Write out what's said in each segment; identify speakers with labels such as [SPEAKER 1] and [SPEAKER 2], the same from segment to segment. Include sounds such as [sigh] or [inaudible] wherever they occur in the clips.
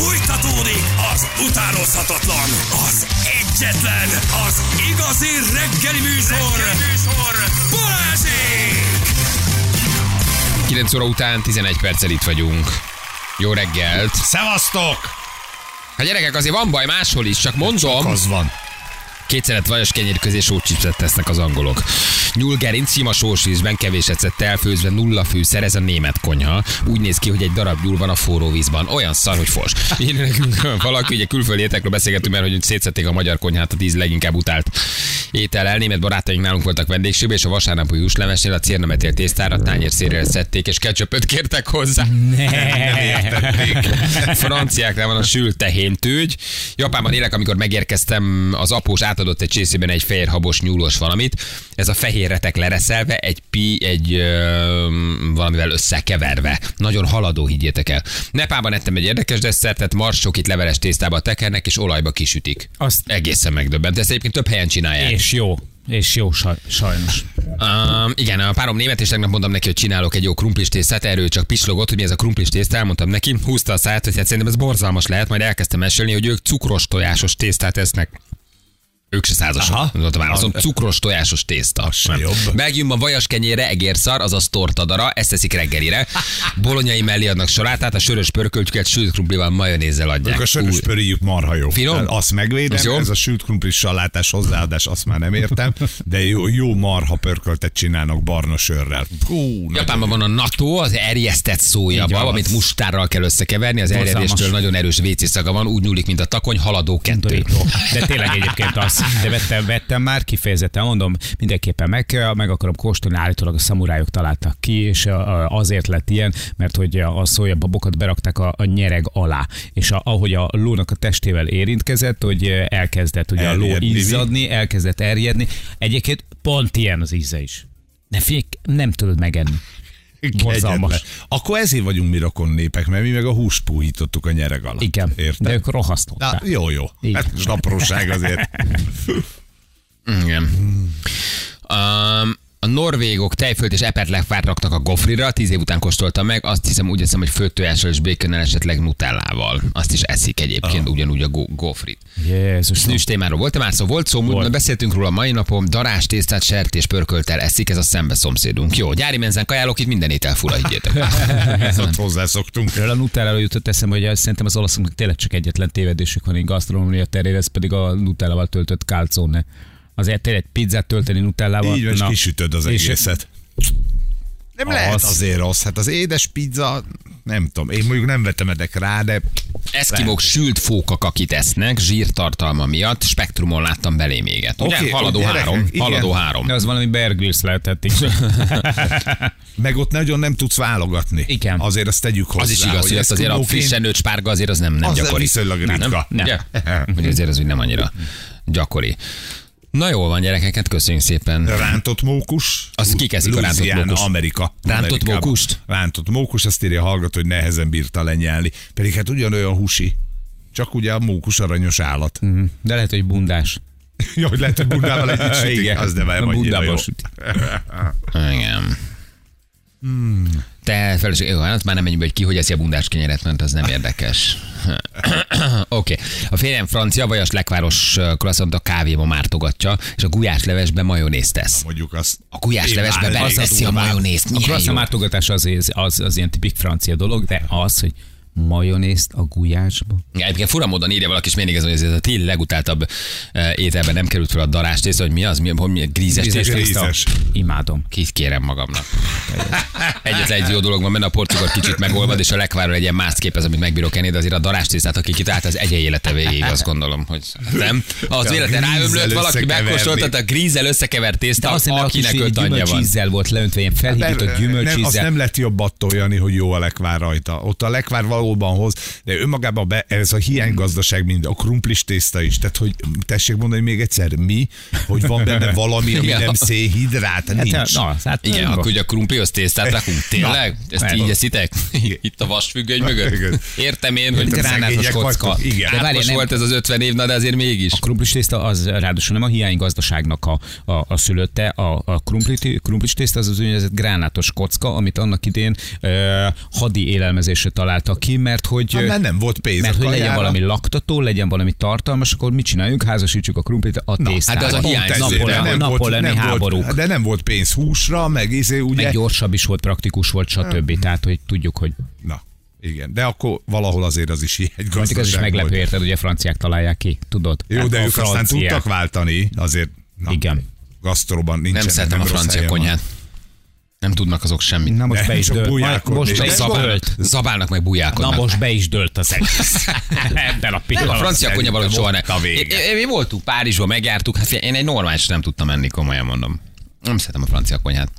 [SPEAKER 1] Fújtatódik az utánozhatatlan, az egyetlen, az igazi reggeli műsor, reggeli műsor Balázsék!
[SPEAKER 2] 9 óra után 11 perccel itt vagyunk. Jó reggelt.
[SPEAKER 3] Szevasztok!
[SPEAKER 2] Hát gyerekek, azért van baj máshol is, csak mondom.
[SPEAKER 3] Az van.
[SPEAKER 2] Kétszeret vajas kenyér közé sócsipset tesznek az angolok. Nyúlgerinc sima sósvízben kevés ecet elfőzve nulla fűszer, ez a német konyha. Úgy néz ki, hogy egy darab nyúl van a forró vízban. Olyan szar, hogy fos. Én valaki, ugye külföldi étekről beszélgetünk, mert hogy szétszették a magyar konyhát a tíz leginkább utált étel el. Német barátaink nálunk voltak vendégségben, és a vasárnapi húslevesnél a cérnemetél tésztára tányér szérrel szedték, és ketchupöt kértek hozzá. Franciáknál van a sült tehéntőgy. Japánban élek, amikor megérkeztem, az após átadott egy csészében egy fehér habos nyúlos valamit. Ez a fehér retek lereszelve, egy pi, egy ö, valamivel összekeverve. Nagyon haladó, higgyétek el. Nepában ettem egy érdekes desszertet, marsokit leveles tésztába tekernek, és olajba kisütik.
[SPEAKER 4] Azt-
[SPEAKER 2] Egészen megdöbbent. Ezt egyébként több helyen csinálják.
[SPEAKER 4] És jó. És jó, saj, sajnos.
[SPEAKER 2] Um, igen, a párom német, és tegnap mondtam neki, hogy csinálok egy jó krumplis tésztát, erről csak pislogott, hogy mi ez a krumplis tészta, elmondtam neki, húzta a száját, hogy hát szerintem ez borzalmas lehet, majd elkezdtem mesélni, hogy ők cukros tojásos tésztát esznek. Ők se százasok.
[SPEAKER 3] Aha.
[SPEAKER 2] Válaszom, cukros tojásos tészta.
[SPEAKER 3] jobb.
[SPEAKER 2] Belgiumban vajas kenyére, egérszar, azaz tortadara, ezt teszik reggelire. Bolonyai mellé adnak salátát, a sörös pörköltjüket sült krumplival, majonézzel adják.
[SPEAKER 3] Ők a sörös
[SPEAKER 2] Új.
[SPEAKER 3] pöréjük marha jó.
[SPEAKER 2] Finom?
[SPEAKER 3] Tehát Azt megvédem,
[SPEAKER 2] Ez jó?
[SPEAKER 3] ez a sült krumplis salátás hozzáadás, azt már nem értem, de jó, jó marha pörköltet csinálnak barna sörrel. Hú,
[SPEAKER 2] Japánban van a natto, az erjesztett szójaba, amit mustárral kell összekeverni, az erjedéstől nagyon erős WC szaga van, úgy nyúlik, mint a takony, haladó kettő.
[SPEAKER 4] De tényleg egyébként az. De vettem, vettem már, kifejezetten mondom, mindenképpen meg, meg akarom kóstolni, állítólag a szamurájok találtak ki, és azért lett ilyen, mert hogy a szójababokat berakták a, a nyereg alá, és a, ahogy a lónak a testével érintkezett, hogy elkezdett ugye a ló izzadni, elkezdett erjedni. Egyébként pont ilyen az íze is. Ne fék, nem tudod megenni. Borzalmas.
[SPEAKER 3] Akkor ezért vagyunk mi rokon népek, mert mi meg a húst puhítottuk a nyereg alatt.
[SPEAKER 4] Igen,
[SPEAKER 3] Érted?
[SPEAKER 4] de ők
[SPEAKER 3] Na,
[SPEAKER 4] rohasztották.
[SPEAKER 3] jó, jó.
[SPEAKER 4] Igen.
[SPEAKER 3] Hát most apróság azért. [laughs]
[SPEAKER 2] Igen. Um, a norvégok tejfölt és eperlefát raktak a gofrira, tíz év után kóstoltam meg, azt hiszem úgy hiszem, hogy főtt tojással és békönnel, esetleg nutellával. Azt is eszik egyébként ugyanúgy a go- gofrit.
[SPEAKER 4] Jézus,
[SPEAKER 2] Snűs témáról volt már szó? Volt szó,
[SPEAKER 4] Volt.
[SPEAKER 2] beszéltünk róla mai napon, darás tésztát, sertés, pörköltel eszik, ez a szembe szomszédunk. Jó, gyári menzen kajálok, itt minden étel fura, higgyétek. [laughs]
[SPEAKER 3] Ez ott hozzászoktunk.
[SPEAKER 4] Erről a Nutelláról jutott eszembe, hogy szerintem az olaszoknak tényleg csak egyetlen tévedésük van, így gasztronómia terén, ez pedig a Nutellával töltött calzone. Azért tényleg pizzát tölteni Nutellával.
[SPEAKER 3] Így van, és kisütöd az
[SPEAKER 4] és-
[SPEAKER 3] egészet. Nem
[SPEAKER 4] Az.
[SPEAKER 3] lehet azért rossz. Hát az édes pizza, nem tudom, én mondjuk nem vetemedek rá, de
[SPEAKER 2] Eszkimók sült fókak, akit esznek, zsírtartalma miatt, spektrumon láttam belé méget. Ugye?
[SPEAKER 3] Oké,
[SPEAKER 2] haladó
[SPEAKER 3] gyerekek,
[SPEAKER 2] három,
[SPEAKER 3] igen.
[SPEAKER 2] haladó három.
[SPEAKER 4] De az valami Bear Grylls lehetett is. [laughs]
[SPEAKER 3] meg ott nagyon nem tudsz válogatni.
[SPEAKER 4] Igen.
[SPEAKER 3] Azért azt tegyük hozzá.
[SPEAKER 2] Az is igaz, hogy ezt azért a frissen nőtt spárga azért az nem, nem
[SPEAKER 3] Az
[SPEAKER 2] gyakori.
[SPEAKER 3] viszonylag ritka.
[SPEAKER 2] Nem? Ugye? Hogy azért az úgy nem annyira [laughs] gyakori. Na jól van, gyerekek, hát köszönjük szépen.
[SPEAKER 3] Rántott mókus.
[SPEAKER 2] Azt ki kezdik a rántott mókust?
[SPEAKER 3] Amerika.
[SPEAKER 2] Rántott
[SPEAKER 3] Amerikában.
[SPEAKER 2] mókust?
[SPEAKER 3] Rántott mókus, azt írja hallgató, hogy nehezen bírta lenyelni. Pedig hát ugyanolyan husi. Csak ugye a mókus aranyos állat.
[SPEAKER 4] De lehet, hogy bundás. [laughs]
[SPEAKER 3] Jó, hogy lehet, hogy bundával együtt sütik, [laughs]
[SPEAKER 4] Igen.
[SPEAKER 3] az nem annyira
[SPEAKER 4] Bundával
[SPEAKER 3] jó. [laughs]
[SPEAKER 2] Igen. Te feleség, jó, hát már nem menjünk be, hogy ki hogy eszi a bundás kenyeret, mert az nem érdekes. Oké. Okay. A férjem francia, vajas lekváros croissant a kávéba mártogatja, és a gulyáslevesbe majonézt tesz.
[SPEAKER 3] Mondjuk azt.
[SPEAKER 2] A gulyáslevesbe beleteszi a majonézt.
[SPEAKER 4] A croissant mártogatás az, az, az ilyen tipik francia dolog, de az, hogy majonézt a gulyásba.
[SPEAKER 2] Ja, Egyébként fura módon írja valaki, és mindig ez, hogy ez a ti legutáltabb eh, ételben nem került fel a darás tészta, hogy mi az, mi, hogy mi grízes
[SPEAKER 4] Grízes
[SPEAKER 2] tészta.
[SPEAKER 4] Imádom.
[SPEAKER 2] Kit kérem magamnak. Egyetlen egy jó dolog van benne, a porcukor kicsit megolvad, és a lekvárról egy ilyen mászt képez, amit megbírok enni, de azért a darás tésztát, aki kitalált, az egy élete végéig, azt gondolom, hogy nem. Az
[SPEAKER 3] A
[SPEAKER 2] véletlen ráömlött, valaki megkóstoltatta a grízzel összekevert tészta,
[SPEAKER 4] azt hiszem, a
[SPEAKER 2] akinek öt anyja van.
[SPEAKER 4] gyümölcsízzel volt leöntve, ilyen felhígított
[SPEAKER 3] Nem, azt
[SPEAKER 4] gyümölcsízzel.
[SPEAKER 3] nem lett jobb attól, Jani, hogy jó a lekvár rajta. Ott a lekvár valóban hoz, de önmagában be, ez a hiánygazdaság mind, a krumplis tészta is. Tehát, hogy tessék mondani még egyszer, mi, hogy van benne valami, ami [laughs] nem szénhidrát, nincs.
[SPEAKER 4] Hát, na, hát
[SPEAKER 2] Igen,
[SPEAKER 4] nem
[SPEAKER 2] akkor ugye a krumplihoz tésztát [laughs] rakunk. Tényleg? Ezt
[SPEAKER 4] nem.
[SPEAKER 2] így eszitek? Itt a vasfüggöny mögött?
[SPEAKER 3] Igen.
[SPEAKER 2] Értem én, hogy
[SPEAKER 4] gránátos kocka.
[SPEAKER 3] Igen.
[SPEAKER 4] De
[SPEAKER 2] most
[SPEAKER 4] nem-
[SPEAKER 2] volt ez az 50 év, na de azért mégis.
[SPEAKER 4] A krumplis tészta az ráadásul nem a hiánygazdaságnak a, a, a szülötte, a, a krumpli, krumplis tészta az az úgynevezett gránátos kocka, amit annak idén ö, hadi élelmezésre találtak ki, ki, mert hogy...
[SPEAKER 3] Hát, mert nem volt pénz
[SPEAKER 4] Mert
[SPEAKER 3] a
[SPEAKER 4] hogy legyen valami laktató, legyen valami tartalmas, akkor mit csináljunk? Házasítsuk a krumplit a tésztával.
[SPEAKER 2] hát az a hiány-
[SPEAKER 3] Pont ezért,
[SPEAKER 4] Napole-
[SPEAKER 3] de nem
[SPEAKER 4] napoleni
[SPEAKER 3] volt, nem
[SPEAKER 4] háborúk.
[SPEAKER 3] volt, de nem volt pénz húsra, meg izé, ugye?
[SPEAKER 4] Meg gyorsabb is volt, praktikus volt, stb. Tehát, hogy tudjuk, hogy
[SPEAKER 3] Na, igen, de akkor valahol azért az is egy
[SPEAKER 4] mondjuk ez is
[SPEAKER 3] gazdaság
[SPEAKER 4] meglepő,
[SPEAKER 3] volt.
[SPEAKER 4] érted, ugye a franciák találják ki, tudod?
[SPEAKER 3] Jó, de
[SPEAKER 4] A
[SPEAKER 3] ők aztán
[SPEAKER 4] franciák.
[SPEAKER 3] tudtak váltani, azért na,
[SPEAKER 4] Igen.
[SPEAKER 3] gasztroban nincsen.
[SPEAKER 2] Nem szeretem a
[SPEAKER 3] rossz
[SPEAKER 2] francia
[SPEAKER 3] helyen van.
[SPEAKER 2] Nem tudnak azok semmit.
[SPEAKER 4] Na most be is dölt.
[SPEAKER 3] bujálkodni.
[SPEAKER 4] Most be is
[SPEAKER 3] zabál-
[SPEAKER 4] dölt.
[SPEAKER 2] Zabálnak meg
[SPEAKER 4] Na
[SPEAKER 2] bujálkodnak.
[SPEAKER 4] most be is dölt az egész. [laughs] Ebben a pillanatban.
[SPEAKER 2] a francia konyha valahogy soha é- Mi voltunk Párizsban, megjártuk, hát én egy normális nem tudtam menni, komolyan mondom. Nem szeretem a francia konyhát.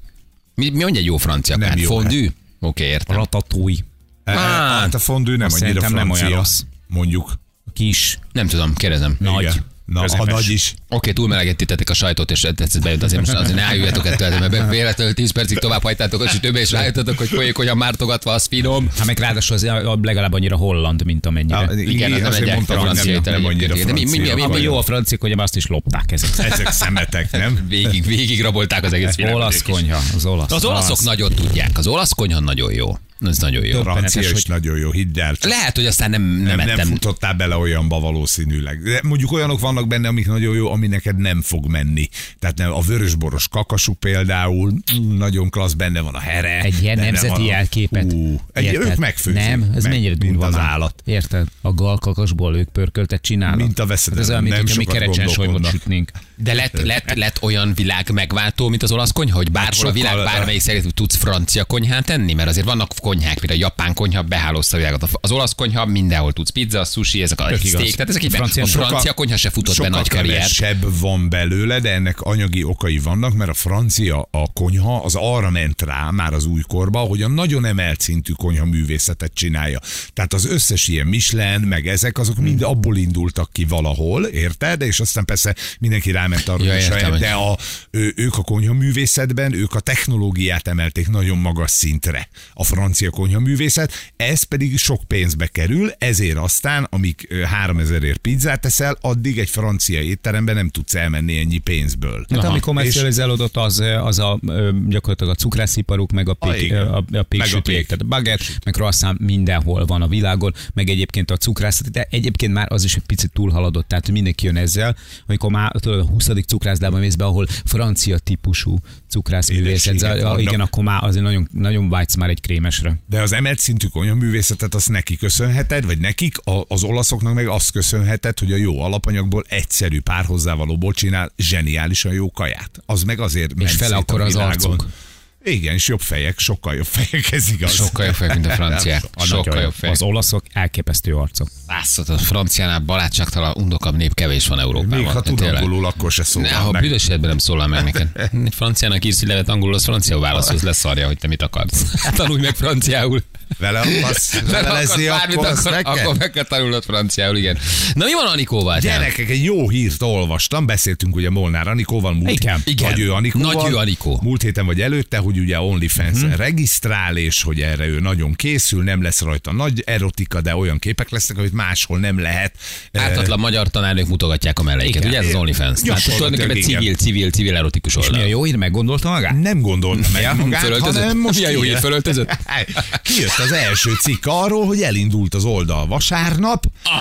[SPEAKER 2] Mi, mi mondja egy jó francia konyhát?
[SPEAKER 3] jó,
[SPEAKER 2] Fondue? Oké, értem.
[SPEAKER 4] Ratatouille.
[SPEAKER 3] Eh, Hát a fondű nem annyira
[SPEAKER 4] szerintem nem
[SPEAKER 3] francia,
[SPEAKER 4] olyan rossz.
[SPEAKER 3] mondjuk.
[SPEAKER 4] Kis.
[SPEAKER 2] Nem tudom, kérdezem.
[SPEAKER 4] Nagy.
[SPEAKER 3] Igen. Na, a
[SPEAKER 4] Közepes.
[SPEAKER 3] nagy is.
[SPEAKER 2] Oké, túl melegítettétek a sajtot, és tetszett bejött azért most azért ne álljatok ettől, mert véletlenül 10 percig tovább hagytátok a sütőbe, és rájöttetek, hogy folyékonyan mártogatva az finom.
[SPEAKER 4] Hát meg ráadásul az legalább annyira holland, mint amennyire.
[SPEAKER 3] Ah,
[SPEAKER 2] Igen, az nem egy
[SPEAKER 3] mondtam, hogy
[SPEAKER 2] francia
[SPEAKER 3] nem, nem annyira
[SPEAKER 2] egyébként. De mi- mi- mi-
[SPEAKER 3] francia.
[SPEAKER 2] mi-
[SPEAKER 4] Ami jó a francia konyha, azt is lopták ezek.
[SPEAKER 3] Ezek szemetek, nem? [laughs]
[SPEAKER 2] Végig, végig rabolták az egész világot.
[SPEAKER 4] Olasz konyha, az olasz.
[SPEAKER 2] Az olaszok nagyon tudják, az olasz konyha nagyon jó. Ez nagyon jó.
[SPEAKER 3] Francia is
[SPEAKER 4] hogy-
[SPEAKER 3] nagyon jó, hidd el. csak
[SPEAKER 2] Lehet, hogy aztán nem, nem,
[SPEAKER 3] nem, nem futottál bele olyanba valószínűleg. De mondjuk olyanok vannak benne, amik nagyon jó, ami neked nem fog menni. Tehát nem, a vörösboros kakasú például, nagyon klassz, benne van a here.
[SPEAKER 4] Egy ilyen nemzeti jelképet.
[SPEAKER 3] Hú, egy,
[SPEAKER 4] Érted?
[SPEAKER 3] ők megfőzik.
[SPEAKER 4] Nem, ez
[SPEAKER 3] meg,
[SPEAKER 4] mennyire durva
[SPEAKER 3] az állat.
[SPEAKER 4] Érted? A galkakasból ők pörköltet csinálnak.
[SPEAKER 3] Mint a veszedelem.
[SPEAKER 4] Hát Ez olyan, mint
[SPEAKER 3] Nem
[SPEAKER 4] mi
[SPEAKER 3] gondolkodnak.
[SPEAKER 4] sütnénk.
[SPEAKER 2] De lett, lett, lett olyan világ megváltó, mint az olasz konyha, hogy bárhol a
[SPEAKER 3] sokkal-
[SPEAKER 2] világ bármelyik szerint tudsz francia konyhát enni? Mert azért vannak konyhák, mint a japán konyha, behálózta a világot. Az olasz konyha mindenhol tudsz. Pizza, sushi, ezek a
[SPEAKER 4] Tök igaz.
[SPEAKER 2] steak, tehát ezek így
[SPEAKER 4] Francia-
[SPEAKER 2] a francia
[SPEAKER 3] Sokkal-
[SPEAKER 2] konyha se futott be
[SPEAKER 3] sokkal
[SPEAKER 2] nagy karriert.
[SPEAKER 3] kevesebb van belőle, de ennek anyagi okai vannak, mert a francia a konyha az arra ment rá már az újkorba, hogy a nagyon emelt szintű konyha művészetet csinálja. Tehát az összes ilyen Michelin, meg ezek, azok mind abból indultak ki valahol, érted? És aztán persze mindenki ráment arra,
[SPEAKER 2] Ja, értem,
[SPEAKER 3] saját, de a, ő, ők a konyha művészetben, ők a technológiát emelték nagyon magas szintre. A francia konyha művészet, ez pedig sok pénzbe kerül, ezért aztán, amíg ö, 3000 ért pizzát teszel, addig egy francia étteremben nem tudsz elmenni ennyi pénzből.
[SPEAKER 4] Hát ami
[SPEAKER 3] És-
[SPEAKER 4] kommercializálódott, az, az a, gyakorlatilag a cukrásziparuk, meg a,
[SPEAKER 3] Ah,
[SPEAKER 4] pék, a, a
[SPEAKER 3] Meg a
[SPEAKER 4] péksüték,
[SPEAKER 3] pék.
[SPEAKER 4] tehát a baguette, meg croissant mindenhol van a világon, meg egyébként a cukrászat, de egyébként már az is egy picit túlhaladott, tehát hogy mindenki jön ezzel, amikor már tudod, a 20. cukrászdában mész be, ahol francia típusú cukrászművészet, igen, akkor már azért nagyon, nagyon vágysz már egy krémesre.
[SPEAKER 3] De az emelt szintű konyhaművészetet azt neki köszönheted, vagy nekik, a, az olaszoknak meg azt köszönheted, hogy a jó alapanyagból egyszerű pár hozzávalóból csinál zseniálisan jó kaját. Az meg azért ment
[SPEAKER 4] fele
[SPEAKER 3] szét a
[SPEAKER 4] akkora az
[SPEAKER 3] világon. Igen, és jobb fejek, sokkal jobb fejek, ez igaz.
[SPEAKER 2] Sokkal jobb fejek, mint a franciák. [laughs] Sokkal
[SPEAKER 3] nagyon
[SPEAKER 2] jobb fejek.
[SPEAKER 4] Az olaszok elképesztő arcok.
[SPEAKER 2] Látszott, a franciánál barátságtalan, undokabb nép kevés van Európában.
[SPEAKER 3] Még ha tud angolul, akkor se
[SPEAKER 2] Ne,
[SPEAKER 3] szólal
[SPEAKER 2] ha
[SPEAKER 3] meg.
[SPEAKER 2] büdös életben nem szólal meg neked. [laughs] Franciának írsz egy levet angolul, az franciául válaszolsz, leszarja, hogy te mit akarsz. [laughs] Tanulj meg franciául.
[SPEAKER 3] Vele akarsz
[SPEAKER 2] Mert
[SPEAKER 3] velezni,
[SPEAKER 2] akarsz bármit,
[SPEAKER 3] akkor
[SPEAKER 2] akkor, akkor meg kell tanulnod franciául, igen. Na mi van Anikóval?
[SPEAKER 3] Gyerekek, egy jó hírt olvastam, beszéltünk ugye Molnár Anikóval, múlt,
[SPEAKER 4] Igen,
[SPEAKER 2] igen.
[SPEAKER 3] Nagy ő Anikóval,
[SPEAKER 2] Nagy ő Anikó.
[SPEAKER 3] múlt héten vagy előtte, hogy ugye OnlyFans
[SPEAKER 2] Mhm.
[SPEAKER 3] regisztrál, és hogy erre ő nagyon készül, nem lesz rajta nagy erotika, de olyan képek lesznek, amit máshol nem lehet.
[SPEAKER 2] Ártatlan magyar tanárnők mutogatják a melleiket, ugye ez az OnlyFans? Tehát tulajdonképpen civil, civil, civil erotikus
[SPEAKER 4] És mi a
[SPEAKER 2] oldal.
[SPEAKER 4] jó hír, meggondolta magát?
[SPEAKER 3] Nem gondolta meg magát,
[SPEAKER 2] Fölöltözött?
[SPEAKER 3] hanem most
[SPEAKER 2] Milyen jó hír,
[SPEAKER 3] kijött-
[SPEAKER 2] fölöltözött?
[SPEAKER 3] Kijött az első cikk arról, hogy elindult az oldal vasárnap,
[SPEAKER 2] Ah.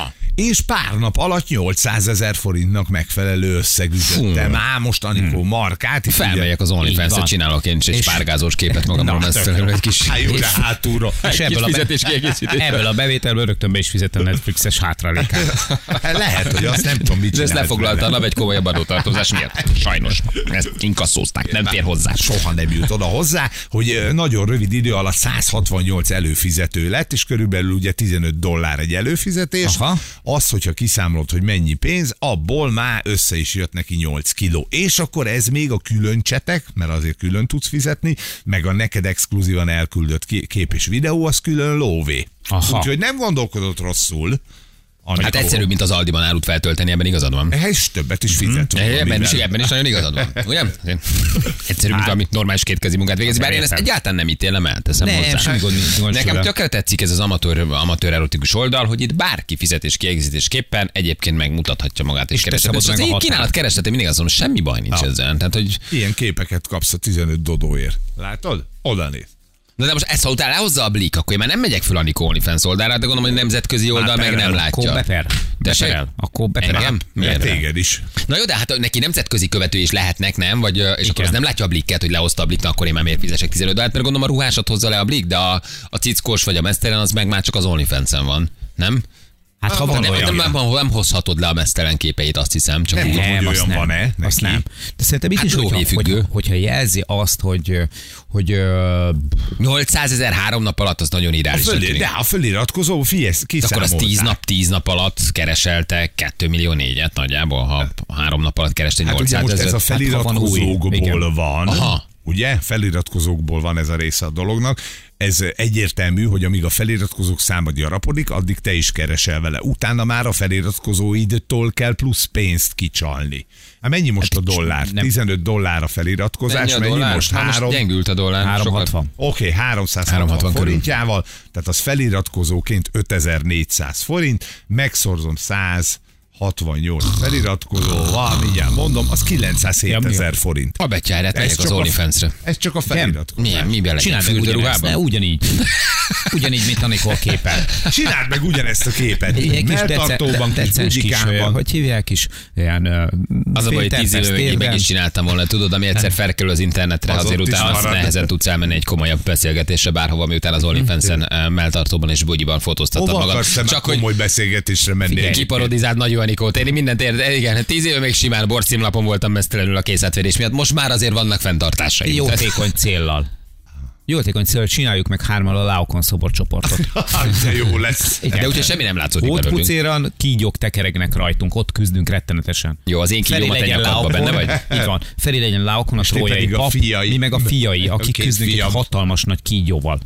[SPEAKER 3] És pár nap alatt 800 ezer forintnak megfelelő összeg ütöttem. Á, most Anikó markát. itt ugye-
[SPEAKER 2] Felmegyek az
[SPEAKER 4] Így
[SPEAKER 2] OnlyFans-re,
[SPEAKER 4] van.
[SPEAKER 2] csinálok én is egy spárgázós képet magamról,
[SPEAKER 3] jó.
[SPEAKER 2] egy kis...
[SPEAKER 3] Há, jó, de hátulról.
[SPEAKER 4] És ebből a,
[SPEAKER 2] kiegészítés.
[SPEAKER 4] ebből a bevételből rögtön be is fizetem Netflixes hátralékát.
[SPEAKER 3] Hát Lehet, hogy azt nem tudom, mit
[SPEAKER 2] De ezt lefoglalta a nap egy komolyabb adótartozás miatt. Sajnos. Ezt inkasszózták, nem fér hozzá.
[SPEAKER 3] Soha nem jut oda hozzá, hogy nagyon rövid idő alatt 168 előfizető lett, és körülbelül ugye 15 dollár egy előfizetés.
[SPEAKER 4] Aha.
[SPEAKER 3] Az, hogyha kiszámolod, hogy mennyi pénz, abból már össze is jött neki 8 kiló. És akkor ez még a külön csetek, mert azért külön tudsz fizetni, meg a neked exkluzívan elküldött kép és videó, az külön lóvé. Úgyhogy nem gondolkodott rosszul. Anikó.
[SPEAKER 2] Hát egyszerűbb, mint az Aldiban árut feltölteni, ebben igazad van.
[SPEAKER 3] Ehhez többet is fizet.
[SPEAKER 2] Eh, Ebben is, ebben is nagyon igazad van. Ugye? [laughs] Egyszerűbb, mint amit normális kétkezi munkát végez. Bár én ezt
[SPEAKER 4] Értem.
[SPEAKER 2] egyáltalán nem ítélem el, teszem
[SPEAKER 4] Nem,
[SPEAKER 2] hozzá.
[SPEAKER 4] semmi gond nincs
[SPEAKER 2] Nekem
[SPEAKER 4] vele.
[SPEAKER 2] tökre tetszik ez az amatőr, amatőr erotikus oldal, hogy itt bárki fizetés kiegészítésképpen egyébként megmutathatja magát és,
[SPEAKER 4] És
[SPEAKER 2] És
[SPEAKER 4] meg
[SPEAKER 2] az
[SPEAKER 4] határt.
[SPEAKER 2] kínálat kereslet, én mindig azt mondom, semmi baj nincs ezzel. Tehát, hogy
[SPEAKER 3] Ilyen képeket kapsz a 15 dodóért. Látod? Oda néz.
[SPEAKER 2] Na de most ezt ha utána lehozza a blik, akkor én már nem megyek föl Anikó OnlyFans oldalra, de gondolom, hogy nemzetközi oldal meg nem
[SPEAKER 3] perel,
[SPEAKER 4] Akkor
[SPEAKER 2] látja.
[SPEAKER 4] beper.
[SPEAKER 2] Tessék?
[SPEAKER 4] Beperel. Akkor beperel.
[SPEAKER 2] Engem?
[SPEAKER 3] Miért
[SPEAKER 2] Miért?
[SPEAKER 3] téged is?
[SPEAKER 2] Na jó, de hát neki nemzetközi követő is lehetnek, nem? Vagy, és akkor az nem látja a blikket, hogy lehozta a blik, akkor én már miért fizesek 15 dollárt, mert gondolom a ruhásat hozza le a blik, de a, a cickos vagy a mesztelen az meg már csak az OnlyFans-en van. Nem?
[SPEAKER 4] Hát ha
[SPEAKER 3] van
[SPEAKER 4] van
[SPEAKER 2] Nem,
[SPEAKER 4] olyan.
[SPEAKER 2] nem, nem, nem hozhatod le a mesztelen képeit, azt hiszem. Csak
[SPEAKER 3] Nem hogy
[SPEAKER 4] azt nem.
[SPEAKER 3] van-e
[SPEAKER 4] Azt nem. De szerintem itt
[SPEAKER 2] Hát
[SPEAKER 4] is, hogyha, hogyha, hogyha jelzi azt, hogy, hogy ö,
[SPEAKER 2] 800 ezer három nap alatt az nagyon
[SPEAKER 3] fölé, de a feliratkozó, figyelj,
[SPEAKER 2] akkor az
[SPEAKER 3] kiszámolták.
[SPEAKER 2] 10 nap, 10 nap alatt kereselte 2 millió négyet nagyjából, ha három nap alatt kereste
[SPEAKER 3] Hát ugye
[SPEAKER 2] 800
[SPEAKER 3] most ez
[SPEAKER 2] ezer.
[SPEAKER 3] a feliratkozókból
[SPEAKER 4] Igen.
[SPEAKER 3] van. Ugye? Feliratkozókból van ez a része a dolognak. Ez egyértelmű, hogy amíg a feliratkozók száma gyarapodik, addig te is keresel vele. Utána már a feliratkozóidtól kell plusz pénzt kicsalni. Hát mennyi most a dollár?
[SPEAKER 4] nem.
[SPEAKER 3] 15 dollár a feliratkozás,
[SPEAKER 2] Mennyi a
[SPEAKER 3] mennyi
[SPEAKER 2] dollár?
[SPEAKER 3] most?
[SPEAKER 2] Hát
[SPEAKER 3] Három.
[SPEAKER 2] gyengült a dollár.
[SPEAKER 4] 360.
[SPEAKER 3] Oké, okay, 360
[SPEAKER 2] 360 körül.
[SPEAKER 3] forintjával, tehát az feliratkozóként 5400 forint, megszorzom 168 feliratkozó, van, mindjárt mondom, az 907 ezer forint.
[SPEAKER 2] A betyárát az
[SPEAKER 3] csak a-
[SPEAKER 2] OnlyFans-re.
[SPEAKER 3] Ez csak a feliratkozás.
[SPEAKER 2] Milyen, miben legyen?
[SPEAKER 4] Csináld meg ugyanezt, ne, ugyanígy. [laughs] ugyanígy, mint Anikó a képen.
[SPEAKER 3] Csináld meg ugyanezt a képet.
[SPEAKER 4] Egy kis
[SPEAKER 3] Melltartóban,
[SPEAKER 4] dece-
[SPEAKER 3] kis bugyikában.
[SPEAKER 4] hogy hívják is, ilyen
[SPEAKER 2] Az a baj, hogy tíz én meg is csináltam volna, tudod, ami egyszer felkerül az internetre,
[SPEAKER 3] Az
[SPEAKER 2] azért utána azt nehezen tudsz elmenni egy komolyabb beszélgetésre bárhova, miután az OnlyFans-en eh, melltartóban és bugyiban fotóztattad
[SPEAKER 3] Hova
[SPEAKER 2] magad. Csak hogy
[SPEAKER 3] komoly beszélgetésre menni?
[SPEAKER 2] Kiparodizáld Nagy Anikót. Én mindent érde. Igen, tíz éve még simán borcímlapon voltam mesztelenül a készletverés miatt. Most már azért vannak fenntartásaim.
[SPEAKER 4] Jótékony céllal. Jótékony céllal csináljuk meg hármal a Laokon szoborcsoportot. [laughs]
[SPEAKER 3] De jó lesz.
[SPEAKER 2] De úgyhogy semmi nem látszódik
[SPEAKER 4] Ott pucéran kígyók tekeregnek rajtunk, ott küzdünk rettenetesen.
[SPEAKER 2] Jó, az én kígyómat egy benne vagy?
[SPEAKER 4] Így van. Feri legyen Laokon, a trójai
[SPEAKER 3] a
[SPEAKER 4] pap,
[SPEAKER 3] fiai.
[SPEAKER 4] mi meg a fiai, akik küzdünk egy hatalmas nagy kígyóval.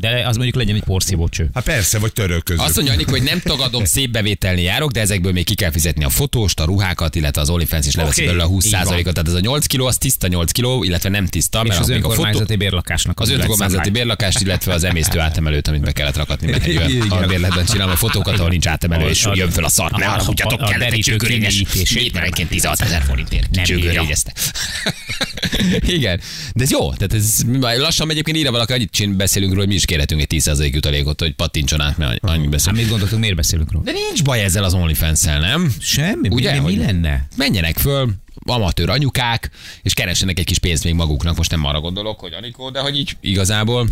[SPEAKER 4] De az mondjuk legyen egy porszívócső.
[SPEAKER 3] Hát persze, vagy törölköző.
[SPEAKER 2] Azt mondja Anikó, hogy nem tagadom, [laughs] szép bevételni járok, de ezekből még ki kell fizetni a fotóst, a ruhákat, illetve az OnlyFans is leveszi
[SPEAKER 3] Oké,
[SPEAKER 2] belőle a
[SPEAKER 4] így van.
[SPEAKER 2] 20%-ot. Tehát ez a 8 kiló, az tiszta 8 kiló, illetve nem tiszta,
[SPEAKER 4] És
[SPEAKER 2] mert
[SPEAKER 4] az
[SPEAKER 2] még a fotó,
[SPEAKER 4] önkormányzati bérlakásnak
[SPEAKER 2] az
[SPEAKER 4] a
[SPEAKER 2] önkormányzati bérlakást, illetve az emésztő [laughs] átemelőt, amit be kellett rakatni, mert egy olyan a bérletben csinálom a fotókat, ahol nincs átemelő, és jön föl a szar. Ne haragudjatok, kellett egy
[SPEAKER 4] kimélyítését
[SPEAKER 2] méterenként
[SPEAKER 4] nem-
[SPEAKER 2] 16 ezer forintért. Érezte. [laughs] [laughs] Igen, de ez jó, tehát ez lassan egyébként írja valaki, annyit csin- beszélünk róla, hogy mi is kérhetünk egy 10% jutalékot, hogy pattintson át, mert annyi
[SPEAKER 4] Hát
[SPEAKER 2] beszélünk.
[SPEAKER 4] mit gondoltok, miért beszélünk róla?
[SPEAKER 2] De nincs baj ezzel az OnlyFans-el, nem?
[SPEAKER 4] Semmi,
[SPEAKER 2] Ugye,
[SPEAKER 4] mi, mi lenne?
[SPEAKER 2] Menjenek föl, amatőr anyukák, és keressenek egy kis pénzt még maguknak. Most nem arra gondolok, hogy Anikó, de hogy így igazából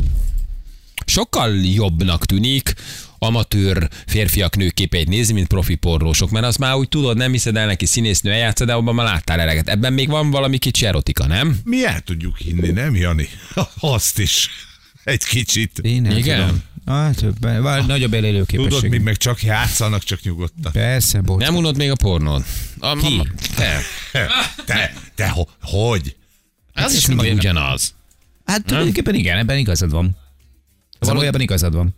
[SPEAKER 2] sokkal jobbnak tűnik amatőr férfiak nők képeit nézni, mint profi porrósok, mert azt már úgy tudod, nem hiszed el neki színésznő eljátsza, de abban már láttál eleget. Ebben még van valami kicsi erotika, nem?
[SPEAKER 3] Mi el tudjuk hinni, nem, Jani? [laughs] Azt is. Egy kicsit.
[SPEAKER 4] Én nem
[SPEAKER 2] Igen?
[SPEAKER 4] tudom. Hát, be- vár- nagyobb
[SPEAKER 3] Tudod,
[SPEAKER 4] elélőképesség.
[SPEAKER 3] mi meg csak játszanak, csak nyugodtan.
[SPEAKER 4] Persze, bocs.
[SPEAKER 2] Nem unod még a pornót? A,
[SPEAKER 4] Ki? [laughs]
[SPEAKER 2] Te.
[SPEAKER 3] Te, te, ho, hogy?
[SPEAKER 2] Az is
[SPEAKER 4] is
[SPEAKER 2] mindig ugyanaz.
[SPEAKER 4] Hát tulajdonképpen igen, ebben igazad van. Valójában igazad van.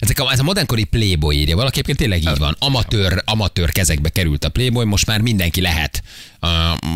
[SPEAKER 2] Ezek a, ez a modernkori Playboy írja, valaki egyébként tényleg így van. Amatőr, amatőr kezekbe került a Playboy, most már mindenki lehet a,